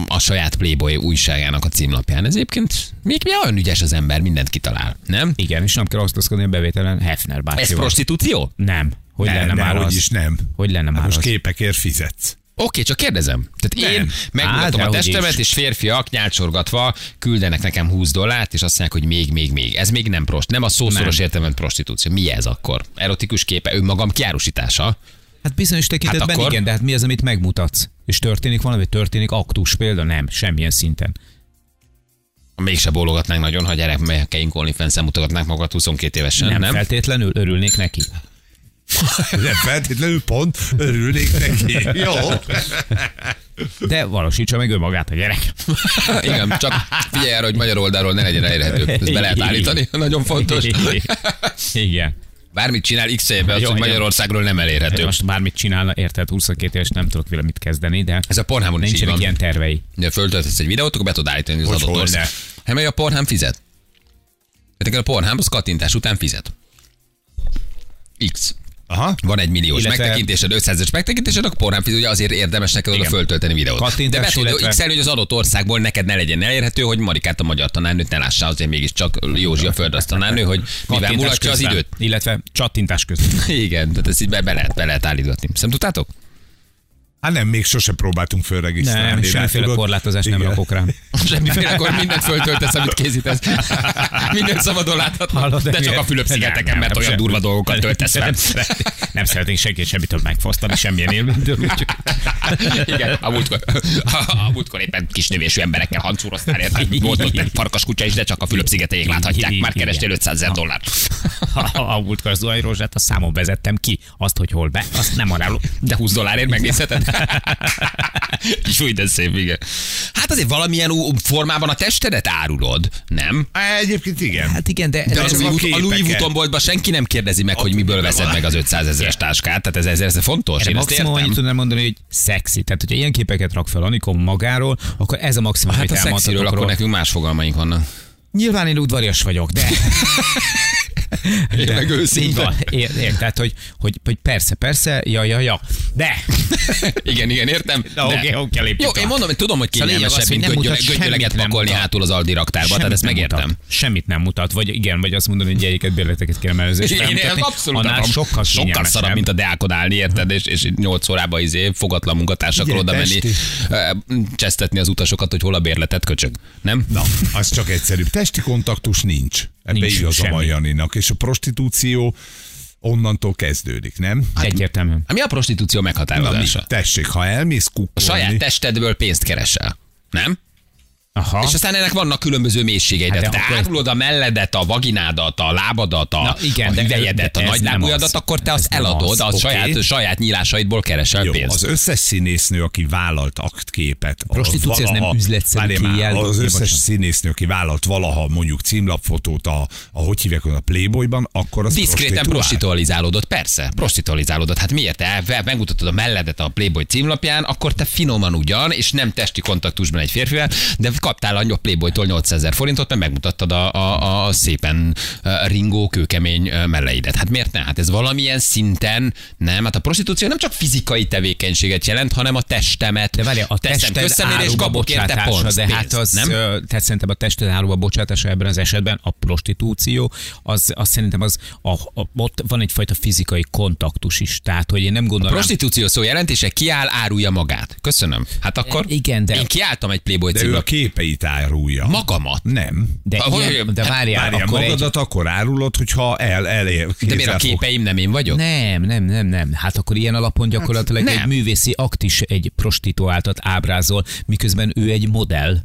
[SPEAKER 2] a saját Playboy újságának a címlapján. Ez egyébként még mi olyan ügyes az ember, mindent kitalál, nem?
[SPEAKER 4] Igen, és nem kell osztozkodni a bevételen Hefner
[SPEAKER 2] Ez
[SPEAKER 4] bácsival.
[SPEAKER 2] prostitúció?
[SPEAKER 4] Nem. Hogy
[SPEAKER 3] Ne,
[SPEAKER 4] lenne
[SPEAKER 3] ne,
[SPEAKER 4] már
[SPEAKER 3] hogy
[SPEAKER 4] az?
[SPEAKER 3] is nem.
[SPEAKER 4] Hogy lenne
[SPEAKER 3] Hát
[SPEAKER 4] már
[SPEAKER 3] most
[SPEAKER 4] az?
[SPEAKER 3] képekért fizetsz.
[SPEAKER 2] Oké, csak kérdezem. Tehát én
[SPEAKER 3] Nem.
[SPEAKER 2] megmutatom
[SPEAKER 4] Á,
[SPEAKER 2] a testemet, és férfiak nyálcsorgatva küldenek nekem 20 dollárt, és azt mondják, hogy még, még, még. Ez még nem prost, nem a szószoros értelemben prostitúció. Mi ez akkor? Erotikus képe, önmagam kiárusítása.
[SPEAKER 4] Hát bizonyos tekintetben
[SPEAKER 2] Hát akkor-
[SPEAKER 4] igen, de hát mi az, amit megmutatsz? És történik valami, történik aktus példa? Nem, semmilyen szinten.
[SPEAKER 2] Mégse bólogatnánk nagyon, ha gyerekeink OnlyFans-en mutogatnák magukat 22 évesen,
[SPEAKER 4] nem?
[SPEAKER 2] nem?
[SPEAKER 4] feltétlenül örülnék neki. [laughs]
[SPEAKER 3] Nem feltétlenül pont, örülnék neki. Jó.
[SPEAKER 4] De valósítsa meg ő magát a gyerek. [laughs]
[SPEAKER 2] Igen, csak figyelj arra, hogy magyar oldalról ne legyen elérhető. Ezt be lehet állítani, [laughs] nagyon fontos.
[SPEAKER 4] Igen.
[SPEAKER 2] Bármit csinál x be, az,
[SPEAKER 4] Jó,
[SPEAKER 2] hogy. Magyarországról nem elérhető.
[SPEAKER 4] Most bármit csinálna, érted, 22 éves nem tudok vele mit kezdeni, de
[SPEAKER 2] Ez a Pornhumon is
[SPEAKER 4] nincsenek ilyen tervei.
[SPEAKER 2] De föltöltesz egy videót, akkor be tudod állítani az adott ország. Hát a Pornhum fizet. Tehát a Pornhum az kattintás után fizet. X.
[SPEAKER 3] Aha.
[SPEAKER 2] Van egy milliós
[SPEAKER 4] Illetve-
[SPEAKER 2] megtekintésed, 500-es megtekintésed, akkor fizet, ugye azért érdemes neked oda föltölteni videót.
[SPEAKER 4] Kattintás,
[SPEAKER 2] De be tudod
[SPEAKER 4] illetve-
[SPEAKER 2] x hogy az adott országból neked ne legyen elérhető, hogy Marikát a magyar tanárnőt ne lássa, azért mégiscsak Józsi a földrajz tanárnő, hogy mivel mulatja az időt.
[SPEAKER 4] Illetve csattintás közben.
[SPEAKER 2] Igen, tehát ezt így be, be, lehet, be lehet állítgatni. Szerintem tudtátok?
[SPEAKER 3] Hát nem, még sose próbáltunk fölregisztrálni.
[SPEAKER 4] Nem, semmiféle
[SPEAKER 3] tudod,
[SPEAKER 4] korlátozás nem
[SPEAKER 3] igen.
[SPEAKER 4] rakok rám. [laughs]
[SPEAKER 2] Semmiféle, akkor mindent föltöltesz, amit készítesz. [laughs] Mindent szabadon láthatnak. De csak a Fülöp-szigeteken,
[SPEAKER 4] Nem,
[SPEAKER 2] mert
[SPEAKER 4] nem,
[SPEAKER 2] olyan durva dolgokat töltesz fel.
[SPEAKER 4] Nem, nem szeretnék senkit semmitől megfosztani, semmilyen élménytől. [laughs]
[SPEAKER 2] Igen, a múltkor, a múltkor éppen kisnövésű emberekkel hancúroztál, érted? Volt ott egy farkas kutya is, de csak a Fülöp-szigeteig láthatják. Már kerestél 500 ezer dollárt.
[SPEAKER 4] A, múltkor az Zuhany Rózsát a számon vezettem ki. Azt, hogy hol be, azt nem arra.
[SPEAKER 2] De 20 dollárért megnézheted? Fúj, de szép, igen. Hát azért valamilyen formában a testedet árulod, nem?
[SPEAKER 3] Egyébként igen.
[SPEAKER 4] Hát igen, de,
[SPEAKER 2] De
[SPEAKER 3] csak
[SPEAKER 2] az
[SPEAKER 3] a
[SPEAKER 2] Vuitton- a Louis. Vuitton boltban senki nem kérdezi meg, hogy miből veszed meg az 500 ezeres táskát. Tehát ez, ez, ez fontos,
[SPEAKER 4] Erre
[SPEAKER 2] én
[SPEAKER 4] maximum annyit tudnám mondani, hogy szexi. Tehát, hogyha ilyen képeket rak fel Anikó magáról, akkor ez a maximum,
[SPEAKER 2] Hát
[SPEAKER 4] amit
[SPEAKER 2] a szexiről
[SPEAKER 4] elmondhatok
[SPEAKER 2] akkor
[SPEAKER 4] róla.
[SPEAKER 2] nekünk más fogalmaink vannak.
[SPEAKER 4] Nyilván én udvarias vagyok, de... [laughs]
[SPEAKER 2] Én meg őszinte.
[SPEAKER 4] Így van. Ér, ér, tehát, hogy, hogy, hogy persze, persze, ja, ja, ja. De! [laughs]
[SPEAKER 2] Igen, igen, értem.
[SPEAKER 4] Na,
[SPEAKER 2] de-
[SPEAKER 4] oké, oké, lépjük
[SPEAKER 2] Jó,
[SPEAKER 4] tovább.
[SPEAKER 2] én mondom, hogy tudom, hogy
[SPEAKER 4] Szóval
[SPEAKER 2] kényelmesebb, mint
[SPEAKER 4] semmit, nem
[SPEAKER 2] pakolni
[SPEAKER 4] mutat.
[SPEAKER 2] hátul az Aldi raktárba, tehát ezt megértem.
[SPEAKER 4] Mutat. Semmit nem mutat, vagy igen, vagy azt mondani, hogy gyerekeket, bérleteket kéne mellőzésre
[SPEAKER 2] Én ezt abszolút
[SPEAKER 4] Annál sokkal
[SPEAKER 2] sokkal szarabb, mint a deákon állni, érted? És, és 8 órába izé fogatlan munkatársakkal
[SPEAKER 3] Ugye,
[SPEAKER 2] oda menni, csesztetni az utasokat, hogy hol a bérletet köcsög. Nem?
[SPEAKER 3] Na, az csak egyszerűbb. Testi kontaktus nincs. Ebbe
[SPEAKER 4] Nincs
[SPEAKER 3] igaza van
[SPEAKER 4] semmi.
[SPEAKER 3] Janinak. És a prostitúció onnantól kezdődik, nem?
[SPEAKER 4] Egyértelműen.
[SPEAKER 2] Hát mi a prostitúció
[SPEAKER 3] Na, mi?
[SPEAKER 2] meghatározása?
[SPEAKER 3] Tessék, ha elmész
[SPEAKER 2] A
[SPEAKER 3] kukkolni...
[SPEAKER 2] saját testedből pénzt keresel. Nem?
[SPEAKER 4] Aha.
[SPEAKER 2] És aztán ennek vannak különböző mélységei.
[SPEAKER 4] Hát
[SPEAKER 2] Hát
[SPEAKER 4] de
[SPEAKER 2] te
[SPEAKER 4] akkor-
[SPEAKER 2] árulod a melledet, a vaginádat, a lábadat, a,
[SPEAKER 4] Na igen,
[SPEAKER 2] a
[SPEAKER 4] de-
[SPEAKER 2] hüvelyedet,
[SPEAKER 4] de
[SPEAKER 2] a nagylábújadat,
[SPEAKER 4] az.
[SPEAKER 2] akkor te azt eladod,
[SPEAKER 4] az.
[SPEAKER 2] a
[SPEAKER 3] Oké.
[SPEAKER 2] saját, saját nyílásaidból keresel
[SPEAKER 3] Jó,
[SPEAKER 2] pénzt.
[SPEAKER 3] az összes színésznő, aki vállalt aktképet. A
[SPEAKER 4] prostitúció, ez nem
[SPEAKER 3] valaha-
[SPEAKER 4] üzletszerű
[SPEAKER 3] Az összes
[SPEAKER 4] bocsánat.
[SPEAKER 3] színésznő, aki vállalt valaha mondjuk címlapfotót a, a hogy hívják a Playboyban, akkor az
[SPEAKER 2] Diszkréten prostitualizálódott, persze, prostitualizálódott. Hát miért? Te megmutatod a melledet a Playboy címlapján, akkor te finoman ugyan, és nem testi kontaktusban egy férfivel, de kaptál a Playboytól 800 ezer forintot, mert megmutattad a, a, a szépen ringó, kőkemény melleidet. Hát miért ne? Hát ez valamilyen szinten nem. Hát a prostitúció nem csak fizikai tevékenységet jelent, hanem a testemet.
[SPEAKER 4] De várja, a
[SPEAKER 2] teszem
[SPEAKER 4] tested
[SPEAKER 2] köszönére, és
[SPEAKER 4] áruba
[SPEAKER 2] kapok érte pont.
[SPEAKER 4] de hát az,
[SPEAKER 2] nem?
[SPEAKER 4] tehát szerintem a tested áruba bocsátása ebben az esetben, a prostitúció, az, az szerintem az, a, a, ott van egyfajta fizikai kontaktus is. Tehát, hogy én nem
[SPEAKER 2] A
[SPEAKER 4] gondolom.
[SPEAKER 2] prostitúció szó jelentése kiáll, árulja magát. Köszönöm. Hát akkor
[SPEAKER 4] Igen, de-
[SPEAKER 2] én kiálltam egy Playboy
[SPEAKER 3] De ő a
[SPEAKER 2] címlap.
[SPEAKER 3] Képeit árulja.
[SPEAKER 2] Magamat.
[SPEAKER 3] Nem.
[SPEAKER 4] De,
[SPEAKER 2] Ha- hogy-
[SPEAKER 4] ilyen, de várjál,
[SPEAKER 3] Várjál,
[SPEAKER 4] akkor egy,
[SPEAKER 3] magadat akkor árulod, hogyha el, elér.
[SPEAKER 2] De miért a képeim nem én vagyok?
[SPEAKER 4] Nem, nem, nem, nem. Hát akkor ilyen alapon gyakorlatilag
[SPEAKER 2] nem.
[SPEAKER 4] egy művészi akt is egy prostituáltat ábrázol, miközben ő egy modell.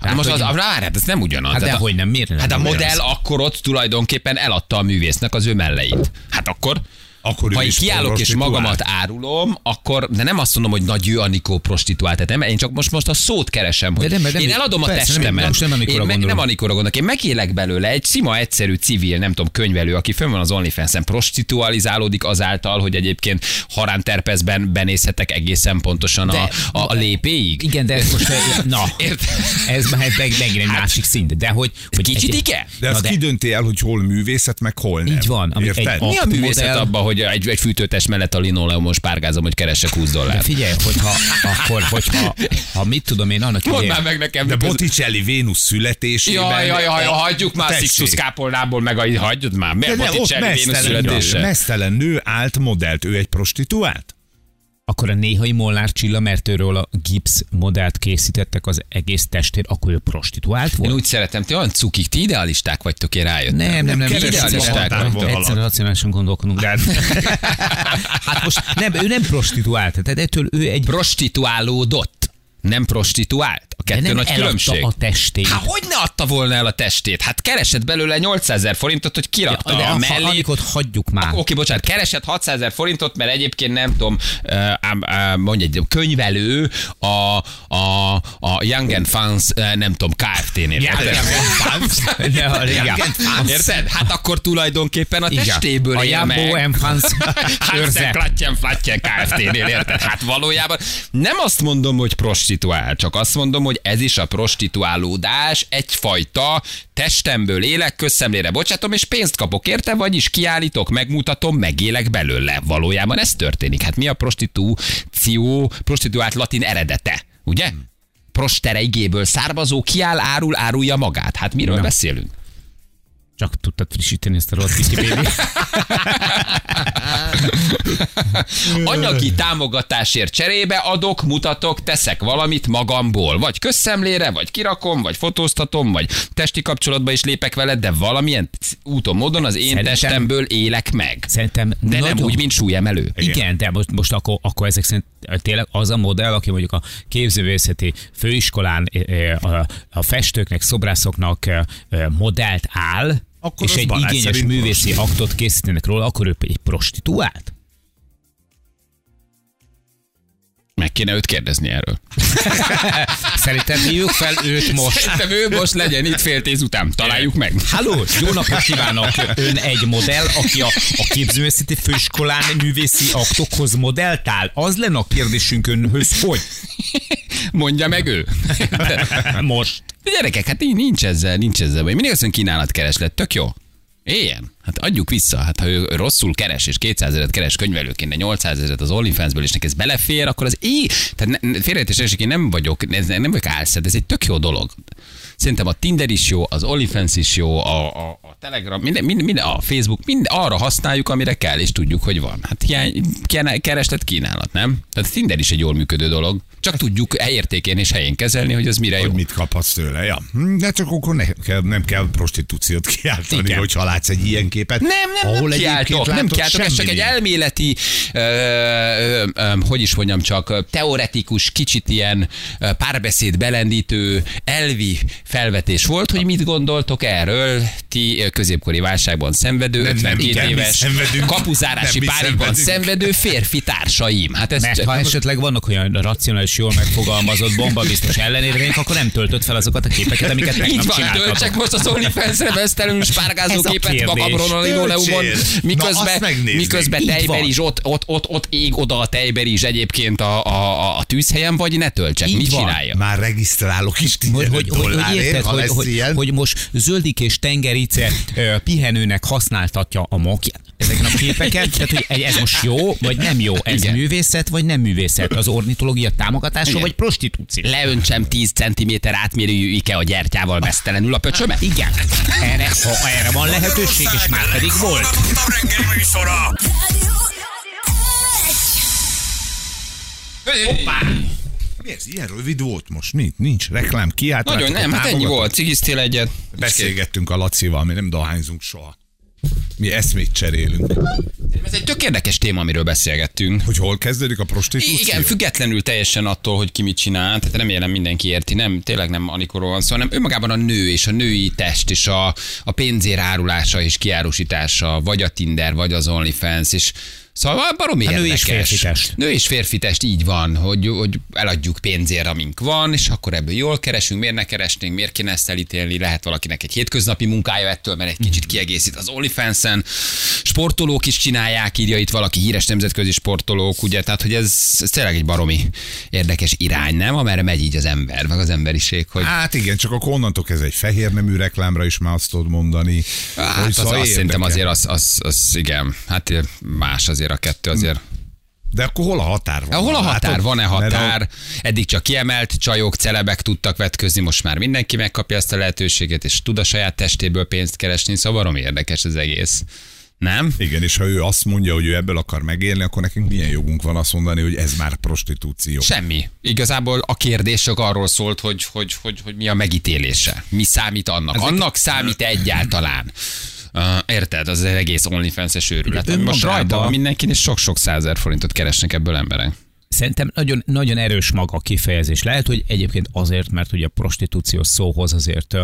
[SPEAKER 2] Hát most az,
[SPEAKER 4] hogy-
[SPEAKER 2] a, várj, hát ez nem ugyanaz.
[SPEAKER 4] Hát
[SPEAKER 2] Tehát
[SPEAKER 4] dehogy
[SPEAKER 2] a,
[SPEAKER 4] nem, miért nem
[SPEAKER 2] Hát a modell akkor ott tulajdonképpen eladta a művésznek az ő melleit. Hát akkor
[SPEAKER 3] Akkor
[SPEAKER 2] ha én kiállok és magamat árulom, akkor, de nem azt mondom, hogy nagy ő Anikó prostituált, tehát nem, én csak most, most a szót keresem, hogy
[SPEAKER 4] De nem, de nem,
[SPEAKER 2] én eladom a
[SPEAKER 4] persze, nem,
[SPEAKER 2] testemet.
[SPEAKER 4] most nem Anikóra
[SPEAKER 2] én meg,
[SPEAKER 4] gondolom.
[SPEAKER 2] nem Anikóra gondolok, én megélek belőle egy sima, egyszerű, civil, nem tudom, könyvelő, aki fönn van az OnlyFans-en, prostitualizálódik azáltal, hogy egyébként haránterpezben benézhetek egészen pontosan a,
[SPEAKER 4] De-
[SPEAKER 2] a, a lépéig.
[SPEAKER 4] Igen, de ez most, [laughs] na,
[SPEAKER 2] Érted?
[SPEAKER 4] ez már meg, megint egy másik szint. De hogy, hogy
[SPEAKER 2] Kicsit
[SPEAKER 4] egy-
[SPEAKER 2] igen?
[SPEAKER 3] De
[SPEAKER 4] Na
[SPEAKER 3] azt
[SPEAKER 4] de-
[SPEAKER 3] ki dönti el, hogy hol művészet, meg hol nem.
[SPEAKER 4] Így van, ami egy
[SPEAKER 3] Érted?
[SPEAKER 4] a-
[SPEAKER 2] Mi a művészet abban, hogy egy, egy fűtőtest mellett a linoleumos párgázom, hogy keresek 20
[SPEAKER 4] De
[SPEAKER 2] dollárt?
[SPEAKER 4] figyelj, hogyha, akkor, hogyha, ha mit tudom én, annak
[SPEAKER 2] Mondd már meg nekem.
[SPEAKER 3] De Botticelli Vénusz születésében...
[SPEAKER 2] Jaj, jaj, jaj,
[SPEAKER 3] a-
[SPEAKER 2] hagyjuk már. Sixtus kápolnából, meg a, hagyjuk már.
[SPEAKER 3] Ott
[SPEAKER 2] Botticelli Vénusz születése?
[SPEAKER 3] mesztelen nő állt modellt, ő egy prostituált?
[SPEAKER 4] Akkor a néhai Molnár Csilla, mert őről a gipsz modellt készítettek az egész testért, akkor ő prostituált volt?
[SPEAKER 2] Én úgy szeretem, ti olyan cukik, ti idealisták vagytok, én rájöttem.
[SPEAKER 4] Nem, nem, nem,
[SPEAKER 2] idealisták vagytok.
[SPEAKER 4] Egyszer racionálisan gondolkodunk, de [laughs] hát most nem, ő nem prostituált, tehát ettől ő egy
[SPEAKER 2] Prostituálódott. Nem prostituált. A
[SPEAKER 4] de
[SPEAKER 2] kettő
[SPEAKER 4] nem
[SPEAKER 2] nagy különbség.
[SPEAKER 4] a testét.
[SPEAKER 2] Hát hogy ne adta volna el a testét? Hát keresett belőle 800 ezer forintot, hogy kirakta
[SPEAKER 4] de
[SPEAKER 2] a
[SPEAKER 4] a
[SPEAKER 2] mellét.
[SPEAKER 4] Anikot hagyjuk már.
[SPEAKER 2] Oké, bocsánat, keresett 600 ezer forintot, mert egyébként nem tudom, mondj egy könyvelő a, a, a Young and Fans, nem tudom, Kft-nél. [laughs] Érted?
[SPEAKER 4] De?
[SPEAKER 2] Hát akkor tulajdonképpen a testéből
[SPEAKER 4] A
[SPEAKER 2] meg.
[SPEAKER 4] and Fans. [laughs]
[SPEAKER 2] Klatyen Flatyen Kft-nél, érted? Hát valójában nem azt mondom, hogy prostituál, csak azt mondom, hogy ez is a prostituálódás egyfajta testemből élek, közszemlére bocsátom, és pénzt kapok érte, vagyis kiállítok, megmutatom, megélek belőle. Valójában ez történik. Hát mi a prostitúció, prostituált latin eredete, ugye? Prostere igéből származó, kiáll, árul, árulja magát. Hát miről beszélünk?
[SPEAKER 4] Csak tudtad frissíteni ezt a rossz Wikipedia. [laughs]
[SPEAKER 2] Anyagi támogatásért cserébe adok, mutatok, teszek valamit magamból. Vagy közszemlére, vagy kirakom, vagy fotóztatom, vagy testi kapcsolatba is lépek veled, de valamilyen úton, módon az én
[SPEAKER 4] Szerintem-
[SPEAKER 2] testemből élek meg.
[SPEAKER 4] Szerintem
[SPEAKER 2] De nem
[SPEAKER 4] nagyon-
[SPEAKER 2] úgy, mint súlyemelő.
[SPEAKER 4] Igen, de most, most akkor, akkor ezek szerint tényleg az a modell, aki mondjuk a képzővészeti főiskolán eh, a, a festőknek, szobrászoknak eh, eh, modellt áll,
[SPEAKER 3] Akkor
[SPEAKER 4] és egy igényes művészi aktot készítenek róla, akkor ő egy prostituált?
[SPEAKER 2] Meg kéne őt kérdezni erről. [laughs]
[SPEAKER 4] Szerintem hívjuk fel őt most.
[SPEAKER 2] Szerintem ő most legyen itt fél tíz után. Találjuk meg.
[SPEAKER 4] Halló, jó napot kívánok! Ön egy modell, aki a, a képzőművészeti főiskolán művészi aktokhoz modellt áll? Az lenne a kérdésünk önhöz, hogy?
[SPEAKER 2] Mondja meg ő. [laughs]
[SPEAKER 4] Most.
[SPEAKER 2] Gyerekek, hát így nincs ezzel, nincs ezzel. Mindig azt mondja, kínálatkereslet, tök jó. Éljen. Hát adjuk vissza. Hát ha ő rosszul keres, és 200 ezeret keres könyvelőként, de 800 ezeret az OnlyFansből, és neki ez belefér, akkor az é. Tehát ne- félreértés én nem vagyok, ez nem vagyok álszed, ez egy tök jó dolog. Szerintem a Tinder is jó, az OnlyFans is jó, a, a, a Telegram, minden, minden, minden, a Facebook, minden, arra használjuk, amire kell, és tudjuk, hogy van. Hát hiány, kereslet kínálat, nem? Tehát a Tinder is egy jól működő dolog. Csak tudjuk értékén és helyén kezelni, hogy az mire jó.
[SPEAKER 3] Hogy mit kaphatsz tőle, ja. De csak akkor ne, kell, nem kell prostitúciót kiáltani,
[SPEAKER 2] Igen.
[SPEAKER 3] Hogyha látsz egy ilyen képet.
[SPEAKER 2] Nem, nem,
[SPEAKER 3] ahol
[SPEAKER 2] nem kiáltok, nem kiáltok, ez csak egy elméleti, ö, ö, ö, hogy is mondjam csak, teoretikus, kicsit ilyen párbeszéd belendítő, elvi felvetés volt, hogy mit gondoltok erről, ti ö, középkori válságban szenvedő,
[SPEAKER 3] Nem, nem,
[SPEAKER 2] 52
[SPEAKER 3] igen, mi
[SPEAKER 2] éves,
[SPEAKER 3] szenvedünk.
[SPEAKER 2] kapuzárási
[SPEAKER 3] Nem,
[SPEAKER 2] párikban szenvedő férfi társaim. Hát ez
[SPEAKER 4] Mert ha esetleg vannak olyan racionális, jól megfogalmazott bombabiztos ellenérvények, akkor nem töltött fel azokat a képeket, amiket
[SPEAKER 2] így
[SPEAKER 4] tegnap
[SPEAKER 2] van,
[SPEAKER 4] csináltatok.
[SPEAKER 2] töltsek most az OnlyFans-re vesztelenül spárgázó képet magamról a linoleumon,
[SPEAKER 3] Töltsél. Na,
[SPEAKER 2] miközben, miközben
[SPEAKER 4] Így
[SPEAKER 2] tejber
[SPEAKER 4] van.
[SPEAKER 2] is ott, ott, ott, ott ég oda a tejber is egyébként a, a, a, a tűzhelyen, vagy ne töltsek,
[SPEAKER 4] Így
[SPEAKER 2] mit
[SPEAKER 4] van.
[SPEAKER 2] csinálja?
[SPEAKER 3] Már regisztrálok is 15
[SPEAKER 4] hogy, hogy, hogy, érted, hogy, hogy,
[SPEAKER 3] ilyen.
[SPEAKER 4] hogy most zöldik és tengerice pihenőnek használtatja a mokját. Ezeken a képeken, tehát hogy egy- ez most jó, vagy nem jó? Ez
[SPEAKER 2] Igen.
[SPEAKER 4] művészet, vagy nem művészet? Az ornitológia támogatása,
[SPEAKER 2] Igen.
[SPEAKER 4] vagy prostitúció?
[SPEAKER 2] Leöntsem 10 cm átmérőjű IKEA gyertyával mesztelenül a pöcsömet?
[SPEAKER 4] Igen. Erre, ha erre van lehetőség, és már pedig volt.
[SPEAKER 1] A műsora.
[SPEAKER 3] Mi ez? Ilyen rövid volt most? Mi? Nincs reklám, kiállt.
[SPEAKER 2] Nagyon nem, hát ennyi volt. Cigiztél egyet.
[SPEAKER 3] Beszélgettünk a Lacival, mi nem dohányzunk soha. Mi eszmét cserélünk.
[SPEAKER 2] Ez egy tök érdekes téma, amiről beszélgettünk.
[SPEAKER 3] Hogy hol kezdődik a prostitúció?
[SPEAKER 2] Igen, függetlenül teljesen attól, hogy ki mit csinál, tehát remélem mindenki érti, nem, tényleg nem Anikorról van szó, hanem önmagában a nő és a női test és a, a pénzér árulása és kiárusítása, vagy a Tinder, vagy az OnlyFans, és Szóval baromi
[SPEAKER 4] Hát nő és
[SPEAKER 2] érdekes.
[SPEAKER 4] férfi test.
[SPEAKER 2] Nő és férfi test, így van, hogy, hogy eladjuk pénzért, amink van, és akkor ebből jól keresünk, miért ne keresnénk, miért kéne ezt elítélni, lehet valakinek egy hétköznapi munkája ettől, mert egy kicsit kiegészít az OnlyFans-en. Sportolók is csinálják, írja itt valaki, híres nemzetközi sportolók, ugye, tehát hogy ez, ez tényleg egy baromi érdekes irány, nem? Amerre megy így az ember, meg az emberiség, hogy
[SPEAKER 3] Hát igen, csak akkor onnantól ez egy fehér nemű reklámra is már azt tudod mondani.
[SPEAKER 2] Hát az,
[SPEAKER 3] szóval
[SPEAKER 2] azt szerintem azért az, az, az, igen, hát más azért a kettő azért.
[SPEAKER 3] De akkor hol a határ van?
[SPEAKER 2] Hol a határ? Van-e határ? Eddig csak kiemelt csajok, celebek tudtak vetközni, most már mindenki megkapja ezt a lehetőséget, és tud a saját testéből pénzt keresni, szóval baromi érdekes az egész. Nem?
[SPEAKER 3] Igen, és ha ő azt mondja, hogy ő ebből akar megélni, akkor nekünk milyen jogunk van azt mondani, hogy ez már prostitúció.
[SPEAKER 2] Semmi. Igazából a kérdés csak arról szólt, hogy, hogy, hogy, hogy mi a megítélése. Mi számít annak? Annak számít egyáltalán. Uh, érted? Az egész OnlyFans-es őrület.
[SPEAKER 4] Önmagában-
[SPEAKER 2] Most rajta van mindenkin, és sok-sok százer forintot keresnek ebből emberek.
[SPEAKER 4] Szerintem nagyon, nagyon erős maga a kifejezés. Lehet, hogy egyébként azért, mert ugye a prostitúció szóhoz azért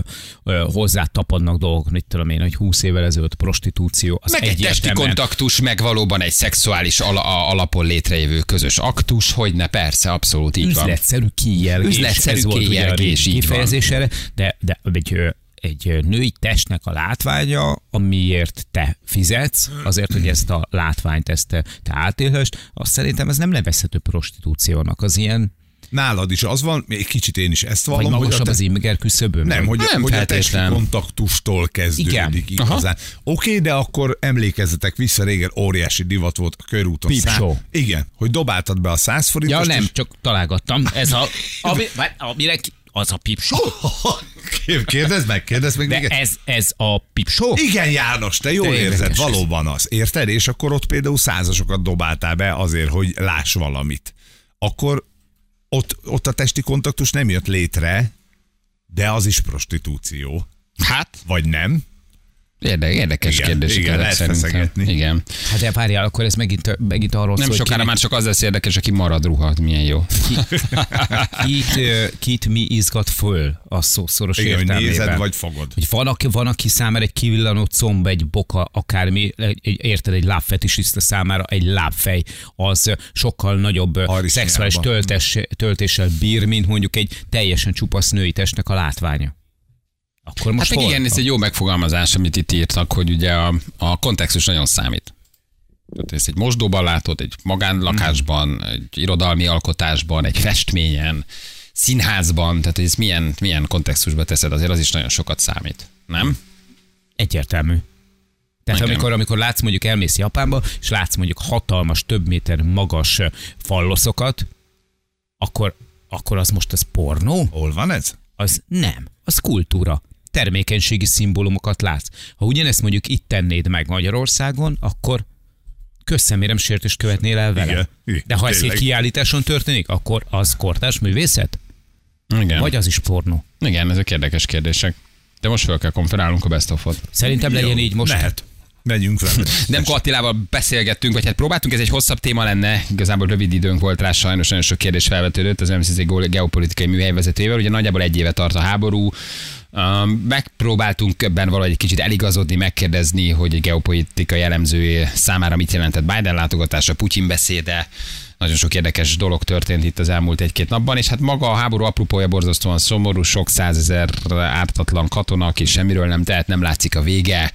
[SPEAKER 4] ö, hozzá tapadnak dolgok, mit tudom én, hogy 20 évvel ezelőtt prostitúció. Az
[SPEAKER 2] Meg egy testi kontaktus, meg valóban egy szexuális ala, a- alapon létrejövő közös aktus, hogy ne persze, abszolút így van.
[SPEAKER 4] üzletszerű kijelgés.
[SPEAKER 2] Üzletszerű
[SPEAKER 4] ez volt ugye a
[SPEAKER 2] kijelgés, így van.
[SPEAKER 4] kifejezés erre, de, de egy, egy női testnek a látványa, amiért te fizetsz, azért, hogy ezt a látványt ezt te, átélhessd, azt szerintem ez nem nevezhető prostitúciónak. Az ilyen,
[SPEAKER 3] Nálad is az van, egy kicsit én is ezt
[SPEAKER 4] vagy
[SPEAKER 3] vallom, hogy a
[SPEAKER 4] magasabb
[SPEAKER 3] te-
[SPEAKER 4] az inger küszöbön.
[SPEAKER 3] nem, hogy,
[SPEAKER 2] Nem
[SPEAKER 3] hogy a testi kontaktustól kezdődik
[SPEAKER 4] Igen.
[SPEAKER 3] igazán. Oké, de akkor emlékezzetek vissza, régen óriási divat volt a körúton. Szá-
[SPEAKER 4] show.
[SPEAKER 3] Igen, hogy dobáltad be a 100 forintos.
[SPEAKER 4] Ja nem, csak találgattam. Ez a, [laughs] ami, amire, Az a pipsó?
[SPEAKER 3] Kérdezd meg, kérdezd meg.
[SPEAKER 4] De
[SPEAKER 3] még
[SPEAKER 4] ez, ez a pipsó?
[SPEAKER 3] Igen, János, te jól
[SPEAKER 4] De
[SPEAKER 3] érzed, valóban az. Érted? És akkor ott például százasokat dobáltál be azért, hogy láss valamit. Akkor ott, ott a testi kontaktus nem jött létre, de az is prostitúció.
[SPEAKER 2] Hát,
[SPEAKER 3] Vagy nem?
[SPEAKER 2] Érde, érdekes
[SPEAKER 3] Igen,
[SPEAKER 2] kérdés.
[SPEAKER 3] igen, lehet feszegetni.
[SPEAKER 2] Igen.
[SPEAKER 4] Hát de várjál, akkor ez megint, megint arról
[SPEAKER 2] Nem
[SPEAKER 4] szól,
[SPEAKER 2] sokára
[SPEAKER 4] hogy
[SPEAKER 2] már csak az lesz érdekes, aki marad ruha, milyen jó.
[SPEAKER 4] kit, ö, kit mi izgat föl a szó szoros
[SPEAKER 3] Igen,
[SPEAKER 4] értelmében.
[SPEAKER 3] nézed, vagy fogod.
[SPEAKER 4] Hogy van, aki, van, aki számára egy kivillanó comb, egy boka, akármi, egy, egy, érted, egy lábfetisista számára egy lábfej, az sokkal nagyobb szexuális töltés, töltéssel bír, mint mondjuk egy teljesen csupasz női testnek a látványa. Akkor most
[SPEAKER 2] Hát igen, ez egy jó megfogalmazás, amit itt írtak, hogy ugye a, a kontextus nagyon számít. Tehát ezt egy mosdóban látod, egy magánlakásban, egy irodalmi alkotásban, egy festményen, színházban, tehát ez milyen, milyen kontextusba teszed, azért az is nagyon sokat számít. Nem?
[SPEAKER 4] Egyértelmű. Tehát amikor, amikor látsz mondjuk elmész Japánba, és látsz mondjuk hatalmas, több méter magas falloszokat, akkor, akkor az most az pornó?
[SPEAKER 3] Hol van ez?
[SPEAKER 4] Az nem. Az kultúra. Termékenységi szimbólumokat látsz. Ha ugyanezt mondjuk itt tennéd meg Magyarországon, akkor közszemérem sértést követnél el vele.
[SPEAKER 3] Igen, igen,
[SPEAKER 4] De ha ez egy kiállításon történik, akkor az kortárs művészet?
[SPEAKER 2] Igen.
[SPEAKER 4] Vagy az is pornó?
[SPEAKER 2] Igen, ezek érdekes kérdések. De most fel kell konferálnunk a best of-ot.
[SPEAKER 4] Szerintem legyen így most.
[SPEAKER 3] Lehet. Megyünk vele.
[SPEAKER 2] Nem Attilával beszélgettünk, vagy hát próbáltunk, ez egy hosszabb téma lenne, igazából rövid időnk volt rá, sajnos nagyon sok kérdés felvetődött az MCC geopolitikai műhelyvezetőjével, ugye nagyjából egy éve tart a háború, Um, megpróbáltunk ebben valahogy egy kicsit eligazodni, megkérdezni, hogy egy geopolitikai elemző számára mit jelentett Biden látogatása, Putyin beszéde, nagyon sok érdekes dolog történt itt az elmúlt egy-két napban, és hát maga a háború apropója borzasztóan szomorú, sok százezer ártatlan katona, aki semmiről nem tehet, nem látszik a vége,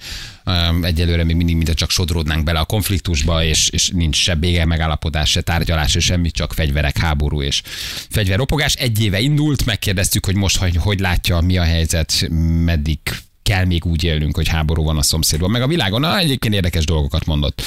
[SPEAKER 2] egyelőre még mindig, mintha csak sodródnánk bele a konfliktusba, és, és nincs se bége megállapodás, se tárgyalás, se semmi, csak fegyverek, háború és fegyverropogás. Egy éve indult, megkérdeztük, hogy most hogy, hogy látja, mi a helyzet, meddig kell még úgy élnünk, hogy háború van a szomszédban, meg a világon. Na, egyébként érdekes dolgokat mondott